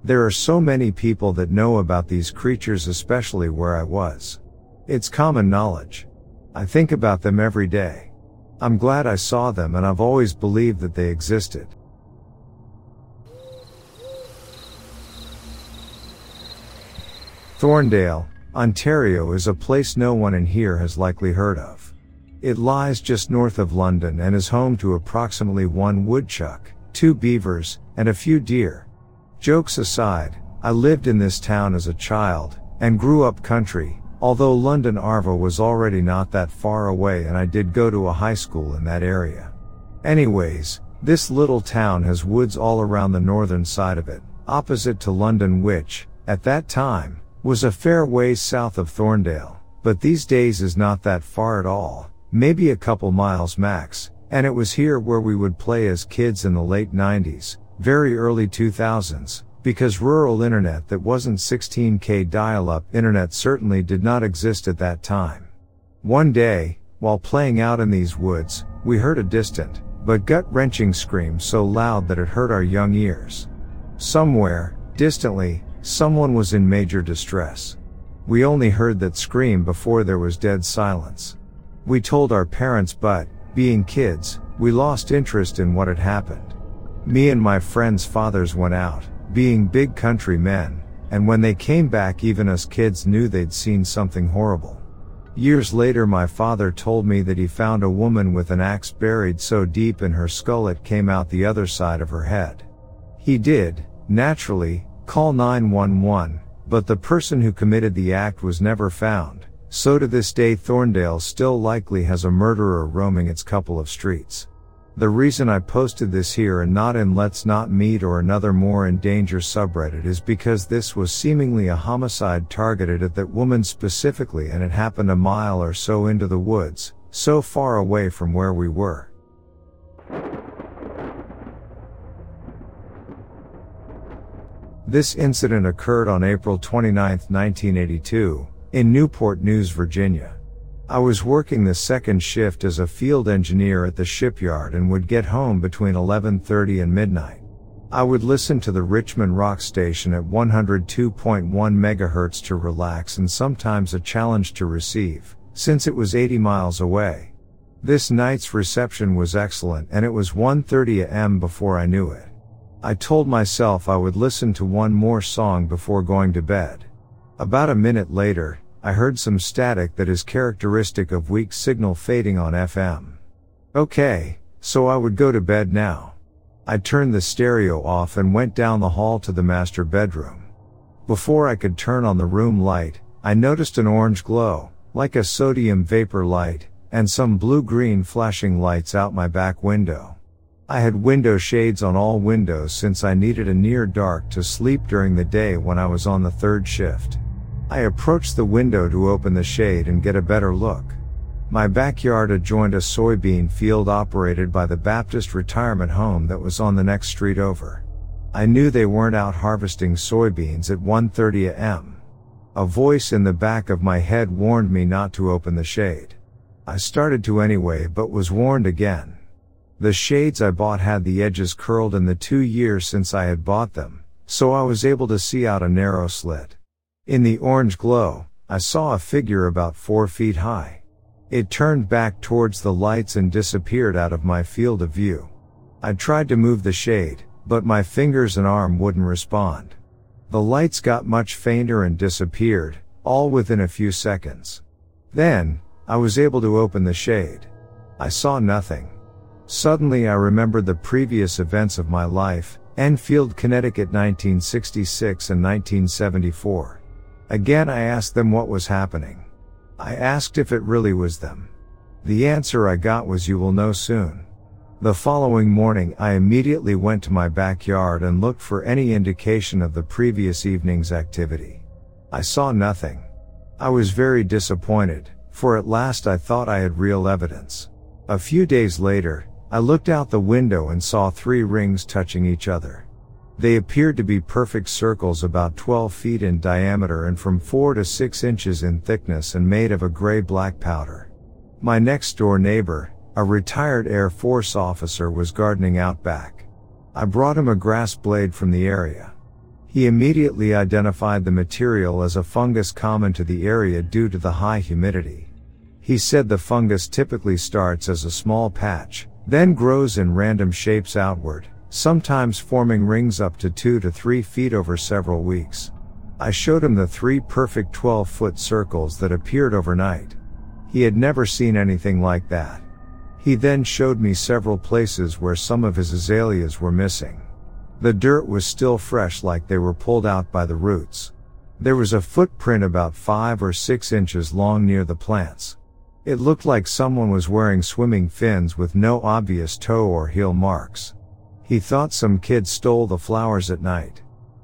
There are so many people that know about these creatures especially where I was. It's common knowledge. I think about them every day. I'm glad I saw them and I've always believed that they existed. Thorndale, Ontario is a place no one in here has likely heard of. It lies just north of London and is home to approximately one woodchuck, two beavers, and a few deer. Jokes aside, I lived in this town as a child, and grew up country, although London Arva was already not that far away and I did go to a high school in that area. Anyways, this little town has woods all around the northern side of it, opposite to London which, at that time, was a fair ways south of Thorndale, but these days is not that far at all, maybe a couple miles max, and it was here where we would play as kids in the late 90s, very early 2000s, because rural internet that wasn't 16k dial-up internet certainly did not exist at that time. One day, while playing out in these woods, we heard a distant, but gut-wrenching scream so loud that it hurt our young ears. Somewhere, distantly, someone was in major distress. We only heard that scream before there was dead silence. We told our parents but, being kids, we lost interest in what had happened. Me and my friends' fathers went out, being big country men, and when they came back even us kids knew they'd seen something horrible. Years later my father told me that he found a woman with an axe buried so deep in her skull it came out the other side of her head. He did, naturally, call 911, but the person who committed the act was never found. So to this day Thorndale still likely has a murderer roaming its couple of streets. The reason I posted this here and not in Let's Not Meet or another more in danger subreddit is because this was seemingly a homicide targeted at that woman specifically and it happened a mile or so into the woods, so far away from where we were. This incident occurred on April 29, 1982, in Newport News, Virginia. I was working the second shift as a field engineer at the shipyard and would get home between 11:30 and midnight. I would listen to the Richmond Rock station at 102.1 MHz to relax and sometimes a challenge to receive, since it was 80 miles away. This night's reception was excellent and it was 1:30 am before I knew it. I told myself I would listen to one more song before going to bed. About a minute later, I heard some static that is characteristic of weak signal fading on FM. Okay, so I would go to bed now. I turned the stereo off and went down the hall to the master bedroom. Before I could turn on the room light, I noticed an orange glow, like a sodium vapor light, and some blue-green flashing lights out my back window. I had window shades on all windows since I needed a near dark to sleep during the day when I was on the third shift. I approached the window to open the shade and get a better look. My backyard adjoined a soybean field operated by the Baptist retirement home that was on the next street over. I knew they weren't out harvesting soybeans at 1:30 a.m. A voice in the back of my head warned me not to open the shade. I started to anyway but was warned again. The shades I bought had the edges curled in the two years since I had bought them, so I was able to see out a narrow slit. In the orange glow, I saw a figure about four feet high. It turned back towards the lights and disappeared out of my field of view. I tried to move the shade, but my fingers and arm wouldn't respond. The lights got much fainter and disappeared, all within a few seconds. Then, I was able to open the shade. I saw nothing. Suddenly I remembered the previous events of my life, Enfield, Connecticut 1966 and 1974. Again I asked them what was happening. I asked if it really was them. The answer I got was you will know soon. The following morning I immediately went to my backyard and looked for any indication of the previous evening's activity. I saw nothing. I was very disappointed, for at last I thought I had real evidence. A few days later, I looked out the window and saw three rings touching each other. They appeared to be perfect circles about 12 feet in diameter and from 4 to 6 inches in thickness and made of a gray black powder. My next door neighbor, a retired Air Force officer was gardening out back. I brought him a grass blade from the area. He immediately identified the material as a fungus common to the area due to the high humidity. He said the fungus typically starts as a small patch, then grows in random shapes outward, sometimes forming rings up to 2 to 3 feet over several weeks. I showed him the three perfect 12 foot circles that appeared overnight. He had never seen anything like that. He then showed me several places where some of his azaleas were missing. The dirt was still fresh like they were pulled out by the roots. There was a footprint about 5 or 6 inches long near the plants. It looked like someone was wearing swimming fins with no obvious toe or heel marks. He thought some kid stole the flowers at night.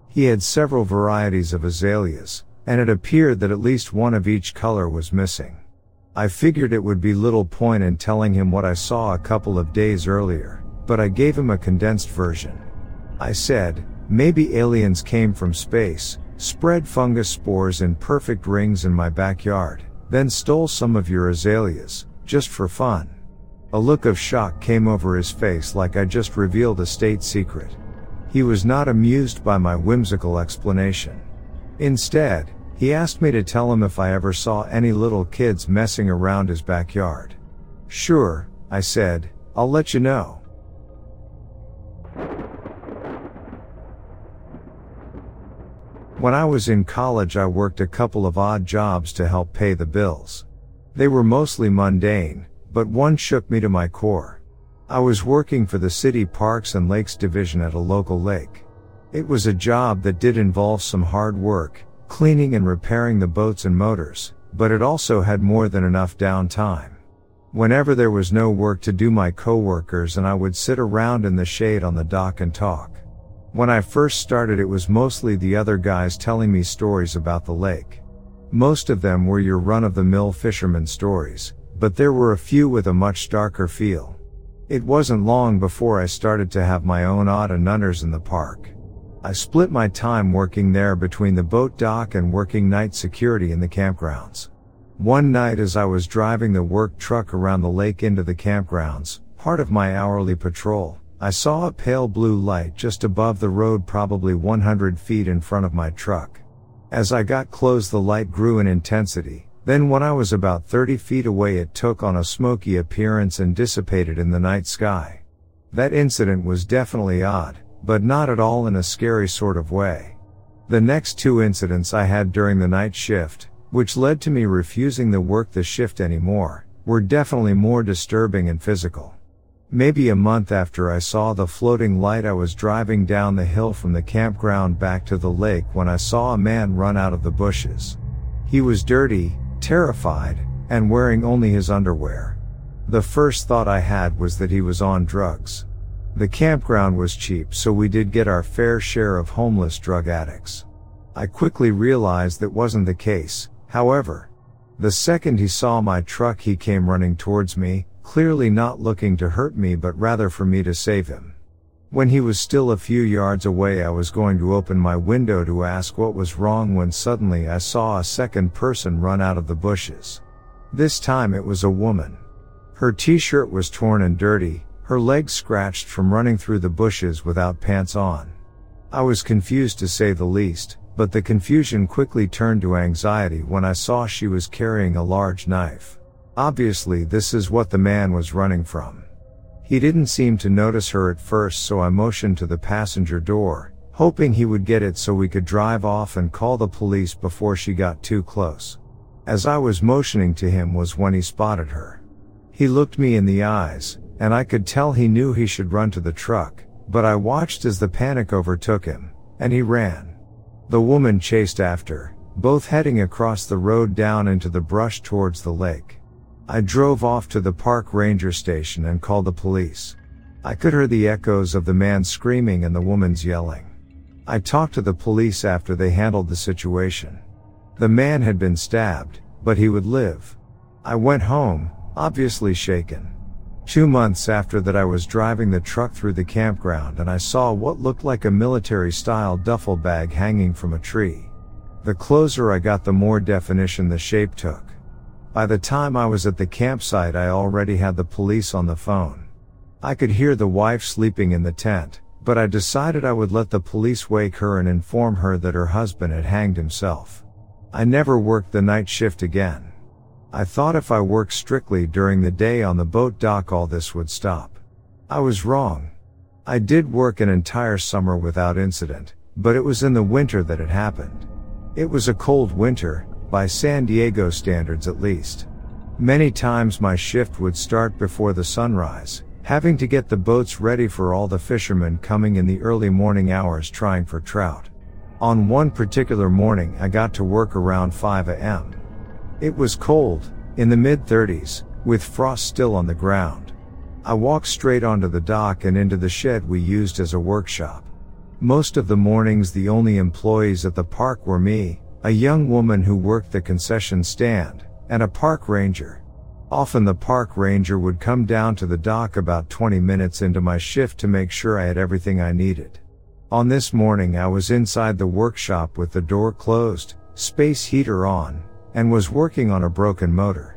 He had several varieties of azaleas, and it appeared that at least one of each color was missing. I figured it would be little point in telling him what I saw a couple of days earlier, but I gave him a condensed version. I said, maybe aliens came from space, spread fungus spores in perfect rings in my backyard, then stole some of your azaleas, just for fun. A look of shock came over his face like I just revealed a state secret. He was not amused by my whimsical explanation. Instead, he asked me to tell him if I ever saw any little kids messing around his backyard. Sure, I said, I'll let you know. When I was in college, I worked a couple of odd jobs to help pay the bills. They were mostly mundane, but one shook me to my core. I was working for the City Parks and Lakes Division at a local lake. It was a job that did involve some hard work, cleaning and repairing the boats and motors, but it also had more than enough downtime. Whenever there was no work to do, my coworkers and I would sit around in the shade on the dock and talk. When I first started, it was mostly the other guys telling me stories about the lake. Most of them were your run of the mill fisherman stories, but there were a few with a much darker feel. It wasn't long before I started to have my own odd and nunners in the park. I split my time working there between the boat dock and working night security in the campgrounds. One night as I was driving the work truck around the lake into the campgrounds, part of my hourly patrol, I saw a pale blue light just above the road probably 100 feet in front of my truck. As I got close the light grew in intensity, then when I was about 30 feet away it took on a smoky appearance and dissipated in the night sky. That incident was definitely odd, but not at all in a scary sort of way. The next two incidents I had during the night shift, which led to me refusing to work the shift anymore, were definitely more disturbing and physical. Maybe a month after I saw the floating light, I was driving down the hill from the campground back to the lake when I saw a man run out of the bushes. He was dirty, terrified, and wearing only his underwear. The first thought I had was that he was on drugs. The campground was cheap so we did get our fair share of homeless drug addicts. I quickly realized that wasn't the case, however. The second he saw my truck he came running towards me, clearly not looking to hurt me but rather for me to save him. When he was still a few yards away I was going to open my window to ask what was wrong when suddenly I saw a second person run out of the bushes. This time it was a woman. Her t-shirt was torn and dirty, her legs scratched from running through the bushes without pants on. I was confused to say the least, but the confusion quickly turned to anxiety when I saw she was carrying a large knife. Obviously this is what the man was running from. He didn't seem to notice her at first so I motioned to the passenger door, hoping he would get it so we could drive off and call the police before she got too close. As I was motioning to him was when he spotted her. He looked me in the eyes, and I could tell he knew he should run to the truck, but I watched as the panic overtook him, and he ran. The woman chased after, both heading across the road down into the brush towards the lake. I drove off to the park ranger station and called the police. I could hear the echoes of the man screaming and the woman's yelling. I talked to the police after they handled the situation. The man had been stabbed, but he would live. I went home, obviously shaken. Two months after that I was driving the truck through the campground and I saw what looked like a military style duffel bag hanging from a tree. The closer I got the more definition the shape took. By the time I was at the campsite I already had the police on the phone. I could hear the wife sleeping in the tent, but I decided I would let the police wake her and inform her that her husband had hanged himself. I never worked the night shift again. I thought if I worked strictly during the day on the boat dock all this would stop. I was wrong. I did work an entire summer without incident, but it was in the winter that it happened. It was a cold winter, by San Diego standards at least. Many times my shift would start before the sunrise, having to get the boats ready for all the fishermen coming in the early morning hours trying for trout. On one particular morning I got to work around 5 a.m. It was cold, in the mid 30s, with frost still on the ground. I walked straight onto the dock and into the shed we used as a workshop. Most of the mornings the only employees at the park were me, a young woman who worked the concession stand, and a park ranger. Often the park ranger would come down to the dock about 20 minutes into my shift to make sure I had everything I needed. On this morning I was inside the workshop with the door closed, space heater on, and was working on a broken motor.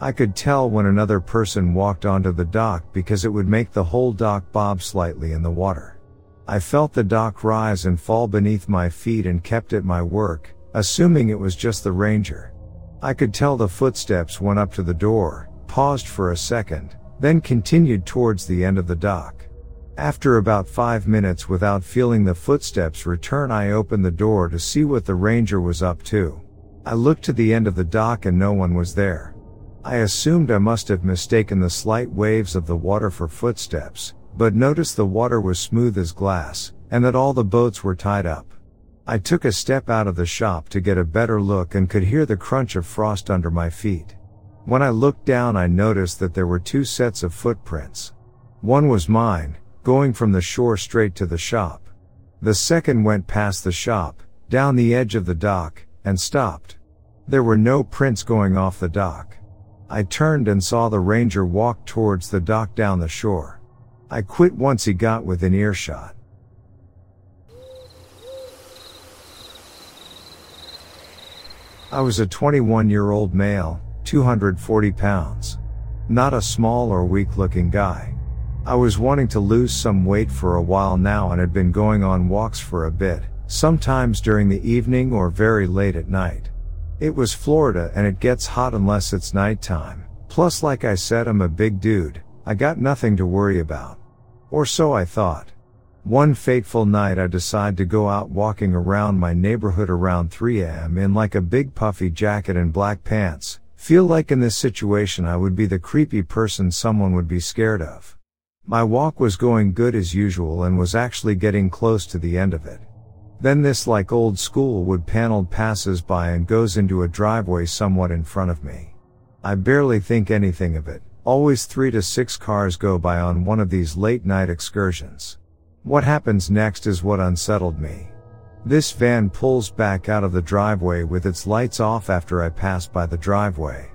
I could tell when another person walked onto the dock because it would make the whole dock bob slightly in the water. I felt the dock rise and fall beneath my feet and kept at my work, assuming it was just the ranger. I could tell the footsteps went up to the door, paused for a second, then continued towards the end of the dock. After about five minutes without feeling the footsteps return I opened the door to see what the ranger was up to. I looked to the end of the dock and no one was there. I assumed I must have mistaken the slight waves of the water for footsteps, but noticed the water was smooth as glass, and that all the boats were tied up. I took a step out of the shop to get a better look and could hear the crunch of frost under my feet. When I looked down I noticed that there were two sets of footprints. One was mine, going from the shore straight to the shop. The second went past the shop, down the edge of the dock, and stopped. There were no prints going off the dock. I turned and saw the ranger walk towards the dock down the shore. I quit once he got within earshot. I was a 21 year old male, 240 pounds. Not a small or weak looking guy. I was wanting to lose some weight for a while now and had been going on walks for a bit, sometimes during the evening or very late at night. It was Florida and it gets hot unless it's nighttime. Plus, like I said, I'm a big dude. I got nothing to worry about. Or so I thought. One fateful night I decide to go out walking around my neighborhood around 3 am in like a big puffy jacket and black pants. Feel like in this situation I would be the creepy person someone would be scared of. My walk was going good as usual and was actually getting close to the end of it. Then this like old school wood paneled passes by and goes into a driveway somewhat in front of me. I barely think anything of it, always three to six cars go by on one of these late night excursions. What happens next is what unsettled me. This van pulls back out of the driveway with its lights off after I pass by the driveway.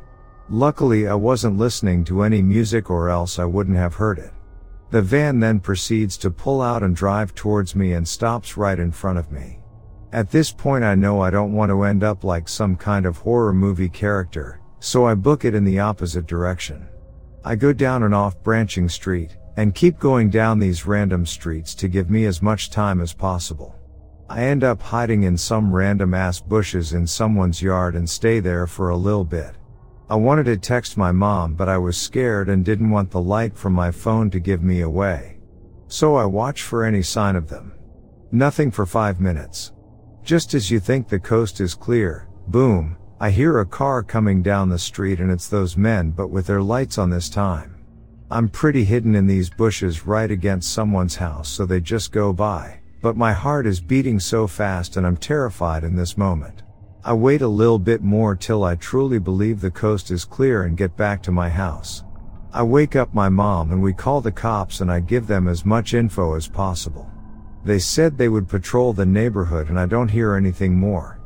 Luckily I wasn't listening to any music or else I wouldn't have heard it. The van then proceeds to pull out and drive towards me and stops right in front of me. At this point I know I don't want to end up like some kind of horror movie character, so I book it in the opposite direction. I go down an off branching street, and keep going down these random streets to give me as much time as possible. I end up hiding in some random ass bushes in someone's yard and stay there for a little bit. I wanted to text my mom but I was scared and didn't want the light from my phone to give me away. So I watch for any sign of them. Nothing for five minutes. Just as you think the coast is clear, boom, I hear a car coming down the street and it's those men but with their lights on this time. I'm pretty hidden in these bushes right against someone's house so they just go by but my heart is beating so fast and I'm terrified in this moment. I wait a little bit more till I truly believe the coast is clear and get back to my house. I wake up my mom and we call the cops and I give them as much info as possible. They said they would patrol the neighborhood and I don't hear anything more.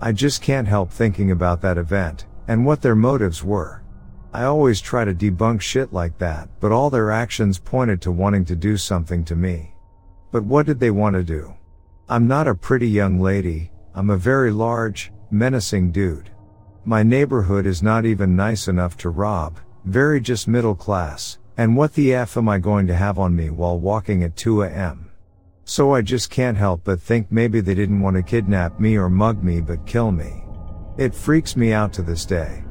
I just can't help thinking about that event and what their motives were. I always try to debunk shit like that, but all their actions pointed to wanting to do something to me. But what did they want to do? I'm not a pretty young lady, I'm a very large, menacing dude. My neighborhood is not even nice enough to rob, very just middle class, and what the F am I going to have on me while walking at 2 am? So I just can't help but think maybe they didn't want to kidnap me or mug me but kill me. It freaks me out to this day.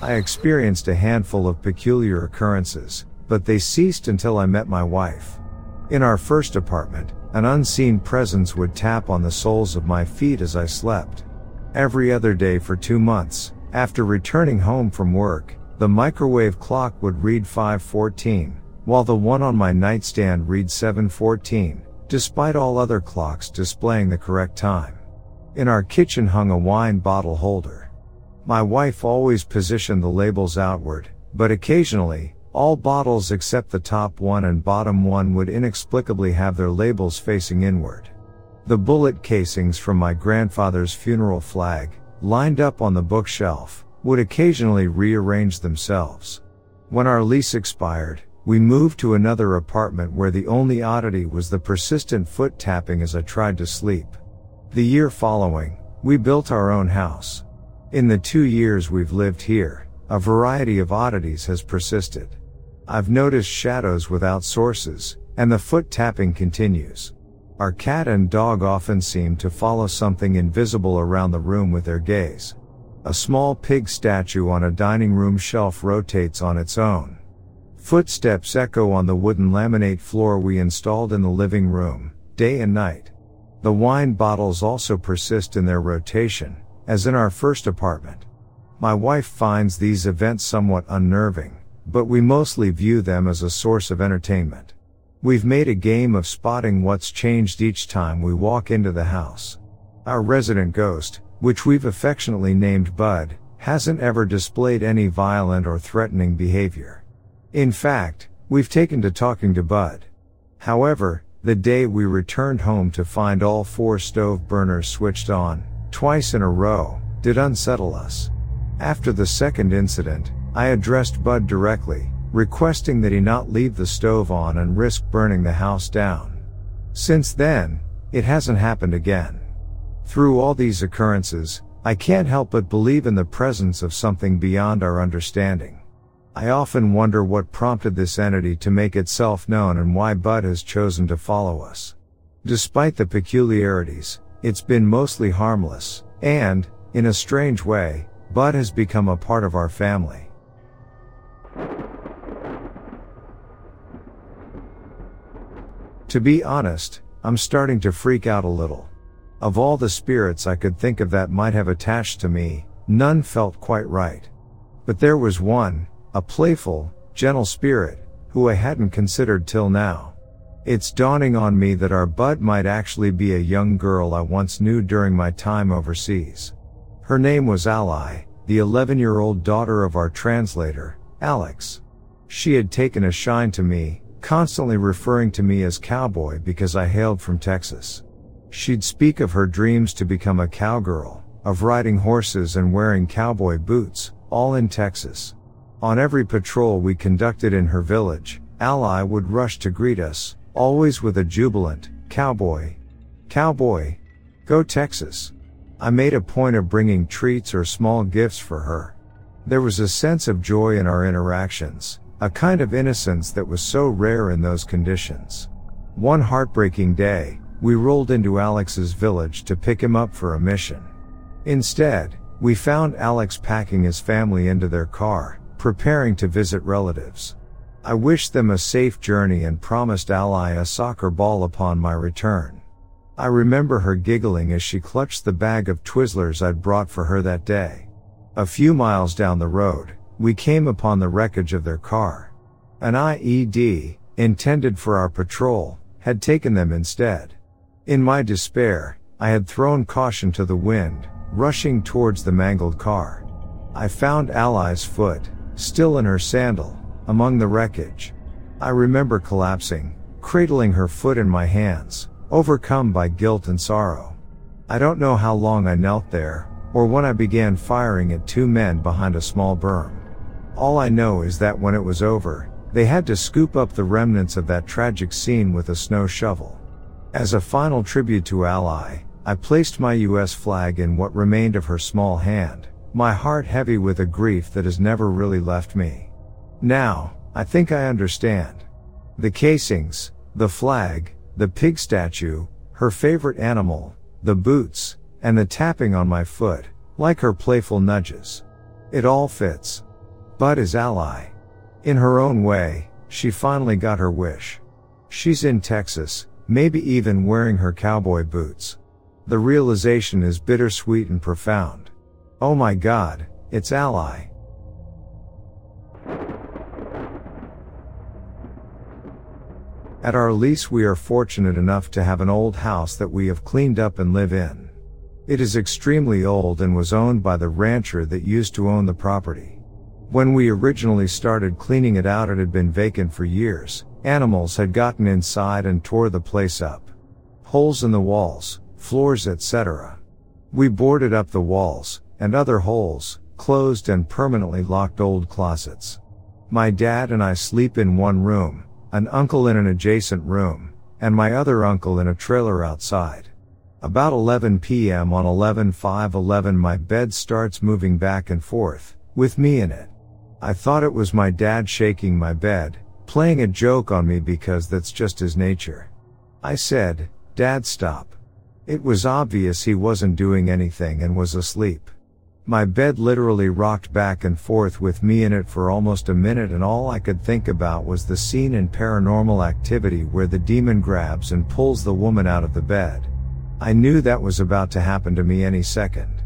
I experienced a handful of peculiar occurrences, but they ceased until I met my wife. In our first apartment, an unseen presence would tap on the soles of my feet as I slept. Every other day for two months, after returning home from work, the microwave clock would read 514, while the one on my nightstand read 714, despite all other clocks displaying the correct time. In our kitchen hung a wine bottle holder. My wife always positioned the labels outward, but occasionally, all bottles except the top one and bottom one would inexplicably have their labels facing inward. The bullet casings from my grandfather's funeral flag, lined up on the bookshelf, would occasionally rearrange themselves. When our lease expired, we moved to another apartment where the only oddity was the persistent foot tapping as I tried to sleep. The year following, we built our own house. In the two years we've lived here, a variety of oddities has persisted. I've noticed shadows without sources, and the foot tapping continues. Our cat and dog often seem to follow something invisible around the room with their gaze. A small pig statue on a dining room shelf rotates on its own. Footsteps echo on the wooden laminate floor we installed in the living room, day and night. The wine bottles also persist in their rotation, as in our first apartment. My wife finds these events somewhat unnerving, but we mostly view them as a source of entertainment. We've made a game of spotting what's changed each time we walk into the house. Our resident ghost, which we've affectionately named Bud, hasn't ever displayed any violent or threatening behavior. In fact, we've taken to talking to Bud. However, the day we returned home to find all four stove burners switched on, twice in a row, did unsettle us. After the second incident, I addressed Bud directly, requesting that he not leave the stove on and risk burning the house down. Since then, it hasn't happened again. Through all these occurrences, I can't help but believe in the presence of something beyond our understanding. I often wonder what prompted this entity to make itself known and why Bud has chosen to follow us. Despite the peculiarities, it's been mostly harmless, and, in a strange way, Bud has become a part of our family. To be honest, I'm starting to freak out a little. Of all the spirits I could think of that might have attached to me, none felt quite right. But there was one, a playful, gentle spirit, who I hadn't considered till now. It's dawning on me that our Bud might actually be a young girl I once knew during my time overseas. Her name was Ally, the 11 year old daughter of our translator, Alex. She had taken a shine to me, constantly referring to me as cowboy because I hailed from Texas. She'd speak of her dreams to become a cowgirl, of riding horses and wearing cowboy boots, all in Texas. On every patrol we conducted in her village, Ally would rush to greet us, always with a jubilant, cowboy. Cowboy. Go Texas. I made a point of bringing treats or small gifts for her. There was a sense of joy in our interactions, a kind of innocence that was so rare in those conditions. One heartbreaking day, we rolled into Alex's village to pick him up for a mission. Instead, we found Alex packing his family into their car, preparing to visit relatives. I wished them a safe journey and promised Ally a soccer ball upon my return. I remember her giggling as she clutched the bag of Twizzlers I'd brought for her that day. A few miles down the road, we came upon the wreckage of their car. An IED, intended for our patrol, had taken them instead. In my despair, I had thrown caution to the wind, rushing towards the mangled car. I found Ally's foot, still in her sandal, among the wreckage. I remember collapsing, cradling her foot in my hands, overcome by guilt and sorrow. I don't know how long I knelt there, or when I began firing at two men behind a small berm. All I know is that when it was over, they had to scoop up the remnants of that tragic scene with a snow shovel. As a final tribute to Ally, I placed my US flag in what remained of her small hand, my heart heavy with a grief that has never really left me. Now, I think I understand. The casings, the flag, the pig statue, her favorite animal, the boots, and the tapping on my foot, like her playful nudges. It all fits. Bud is ally. In her own way, she finally got her wish. She's in Texas, maybe even wearing her cowboy boots. The realization is bittersweet and profound. Oh my god, it's Ally. At our lease we are fortunate enough to have an old house that we have cleaned up and live in. It is extremely old and was owned by the rancher that used to own the property. When we originally started cleaning it out it had been vacant for years, Animals had gotten inside and tore the place up. Holes in the walls, floors, etc. We boarded up the walls, and other holes, closed and permanently locked old closets. My dad and I sleep in one room, an uncle in an adjacent room, and my other uncle in a trailer outside. About 11 p.m. on 11-5-11 my bed starts moving back and forth, with me in it. I thought it was my dad shaking my bed, playing a joke on me because that's just his nature. I said, Dad stop. It was obvious he wasn't doing anything and was asleep. My bed literally rocked back and forth with me in it for almost a minute and all I could think about was the scene in paranormal activity where the demon grabs and pulls the woman out of the bed. I knew that was about to happen to me any second.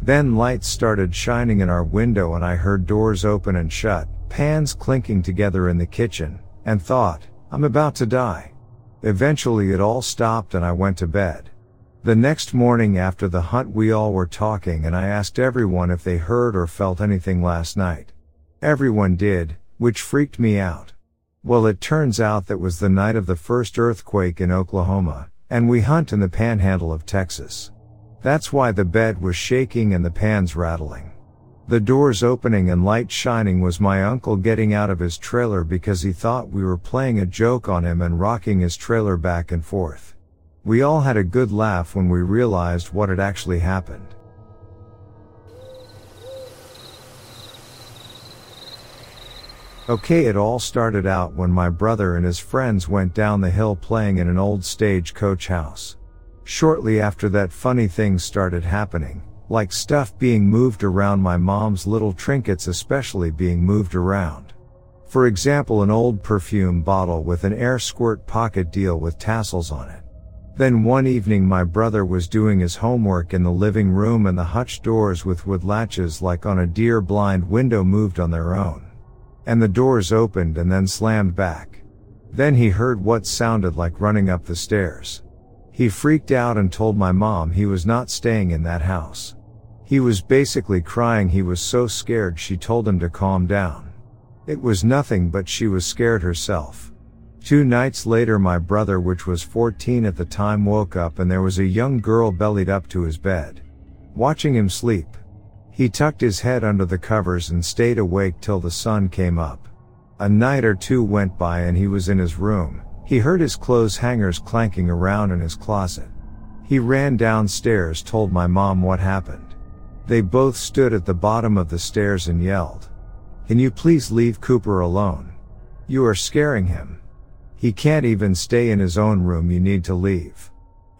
Then lights started shining in our window and I heard doors open and shut, pans clinking together in the kitchen, and thought, I'm about to die. Eventually it all stopped and I went to bed. The next morning after the hunt we all were talking and I asked everyone if they heard or felt anything last night. Everyone did, which freaked me out. Well it turns out that was the night of the first earthquake in Oklahoma, and we hunt in the panhandle of Texas. That's why the bed was shaking and the pans rattling. The doors opening and light shining was my uncle getting out of his trailer because he thought we were playing a joke on him and rocking his trailer back and forth. We all had a good laugh when we realized what had actually happened. Okay, it all started out when my brother and his friends went down the hill playing in an old stagecoach house. Shortly after that funny things started happening, like stuff being moved around my mom's little trinkets especially being moved around. For example an old perfume bottle with an air squirt pocket deal with tassels on it. Then one evening my brother was doing his homework in the living room and the hutch doors with wood latches like on a deer blind window moved on their own. And the doors opened and then slammed back. Then he heard what sounded like running up the stairs. He freaked out and told my mom he was not staying in that house. He was basically crying he was so scared she told him to calm down. It was nothing but she was scared herself. Two nights later my brother which was 14 at the time woke up and there was a young girl bellied up to his bed. Watching him sleep. He tucked his head under the covers and stayed awake till the sun came up. A night or two went by and he was in his room. He heard his clothes hangers clanking around in his closet. He ran downstairs told my mom what happened. They both stood at the bottom of the stairs and yelled. Can you please leave Cooper alone? You are scaring him. He can't even stay in his own room you need to leave.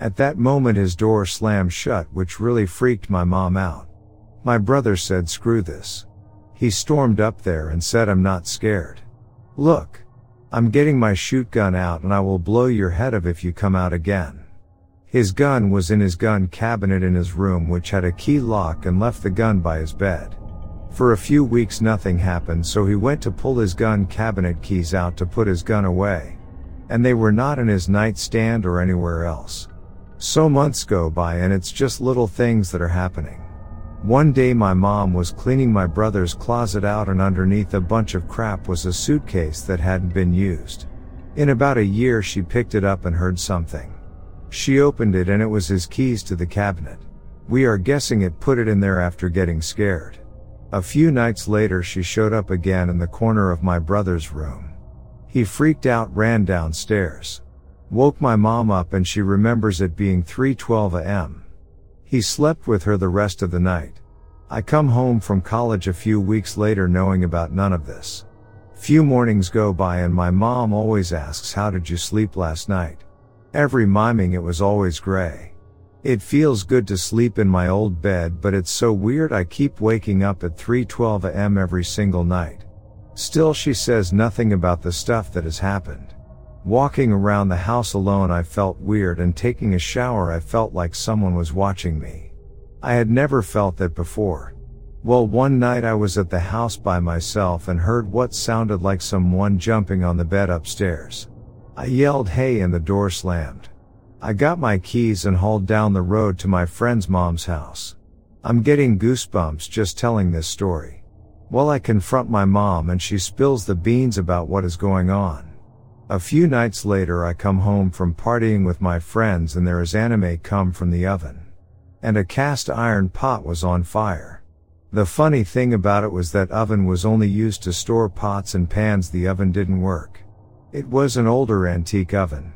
At that moment his door slammed shut which really freaked my mom out. My brother said screw this. He stormed up there and said I'm not scared. Look. I'm getting my shoot gun out and I will blow your head off if you come out again. His gun was in his gun cabinet in his room which had a key lock and left the gun by his bed. For a few weeks nothing happened so he went to pull his gun cabinet keys out to put his gun away. And they were not in his nightstand or anywhere else. So months go by and it's just little things that are happening. One day my mom was cleaning my brother's closet out and underneath a bunch of crap was a suitcase that hadn't been used. In about a year she picked it up and heard something. She opened it and it was his keys to the cabinet. We are guessing it put it in there after getting scared. A few nights later she showed up again in the corner of my brother's room. He freaked out ran downstairs. Woke my mom up and she remembers it being 3.12 am. He slept with her the rest of the night. I come home from college a few weeks later knowing about none of this. Few mornings go by and my mom always asks how did you sleep last night? Every miming it was always gray. It feels good to sleep in my old bed but it's so weird I keep waking up at 3.12 am every single night. Still she says nothing about the stuff that has happened. Walking around the house alone I felt weird and taking a shower I felt like someone was watching me. I had never felt that before. Well one night I was at the house by myself and heard what sounded like someone jumping on the bed upstairs. I yelled hey and the door slammed. I got my keys and hauled down the road to my friend's mom's house. I'm getting goosebumps just telling this story. Well, I confront my mom and she spills the beans about what is going on. A few nights later, I come home from partying with my friends and there is anime come from the oven. And a cast iron pot was on fire. The funny thing about it was that oven was only used to store pots and pans. The oven didn't work. It was an older antique oven.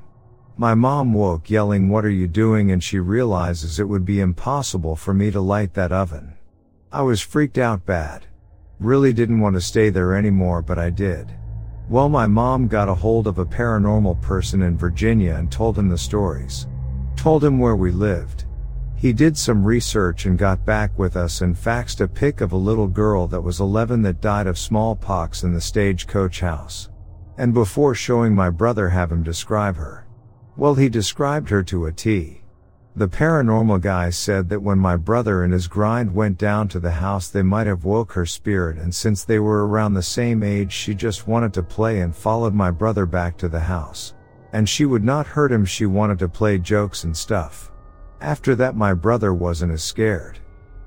My mom woke yelling, what are you doing? And she realizes it would be impossible for me to light that oven. I was freaked out bad. Really didn't want to stay there anymore, but I did. Well, my mom got a hold of a paranormal person in Virginia and told him the stories. Told him where we lived. He did some research and got back with us and faxed a pic of a little girl that was 11 that died of smallpox in the stagecoach house. And before showing my brother have him describe her. Well, he described her to a T. The paranormal guy said that when my brother and his grind went down to the house they might have woke her spirit and since they were around the same age she just wanted to play and followed my brother back to the house. And she would not hurt him she wanted to play jokes and stuff. After that my brother wasn't as scared.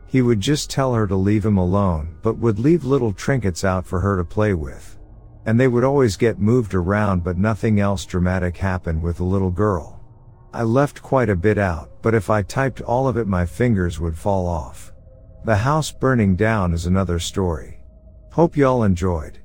He would just tell her to leave him alone, but would leave little trinkets out for her to play with. And they would always get moved around but nothing else dramatic happened with the little girl. I left quite a bit out, but if I typed all of it my fingers would fall off. The house burning down is another story. Hope y'all enjoyed.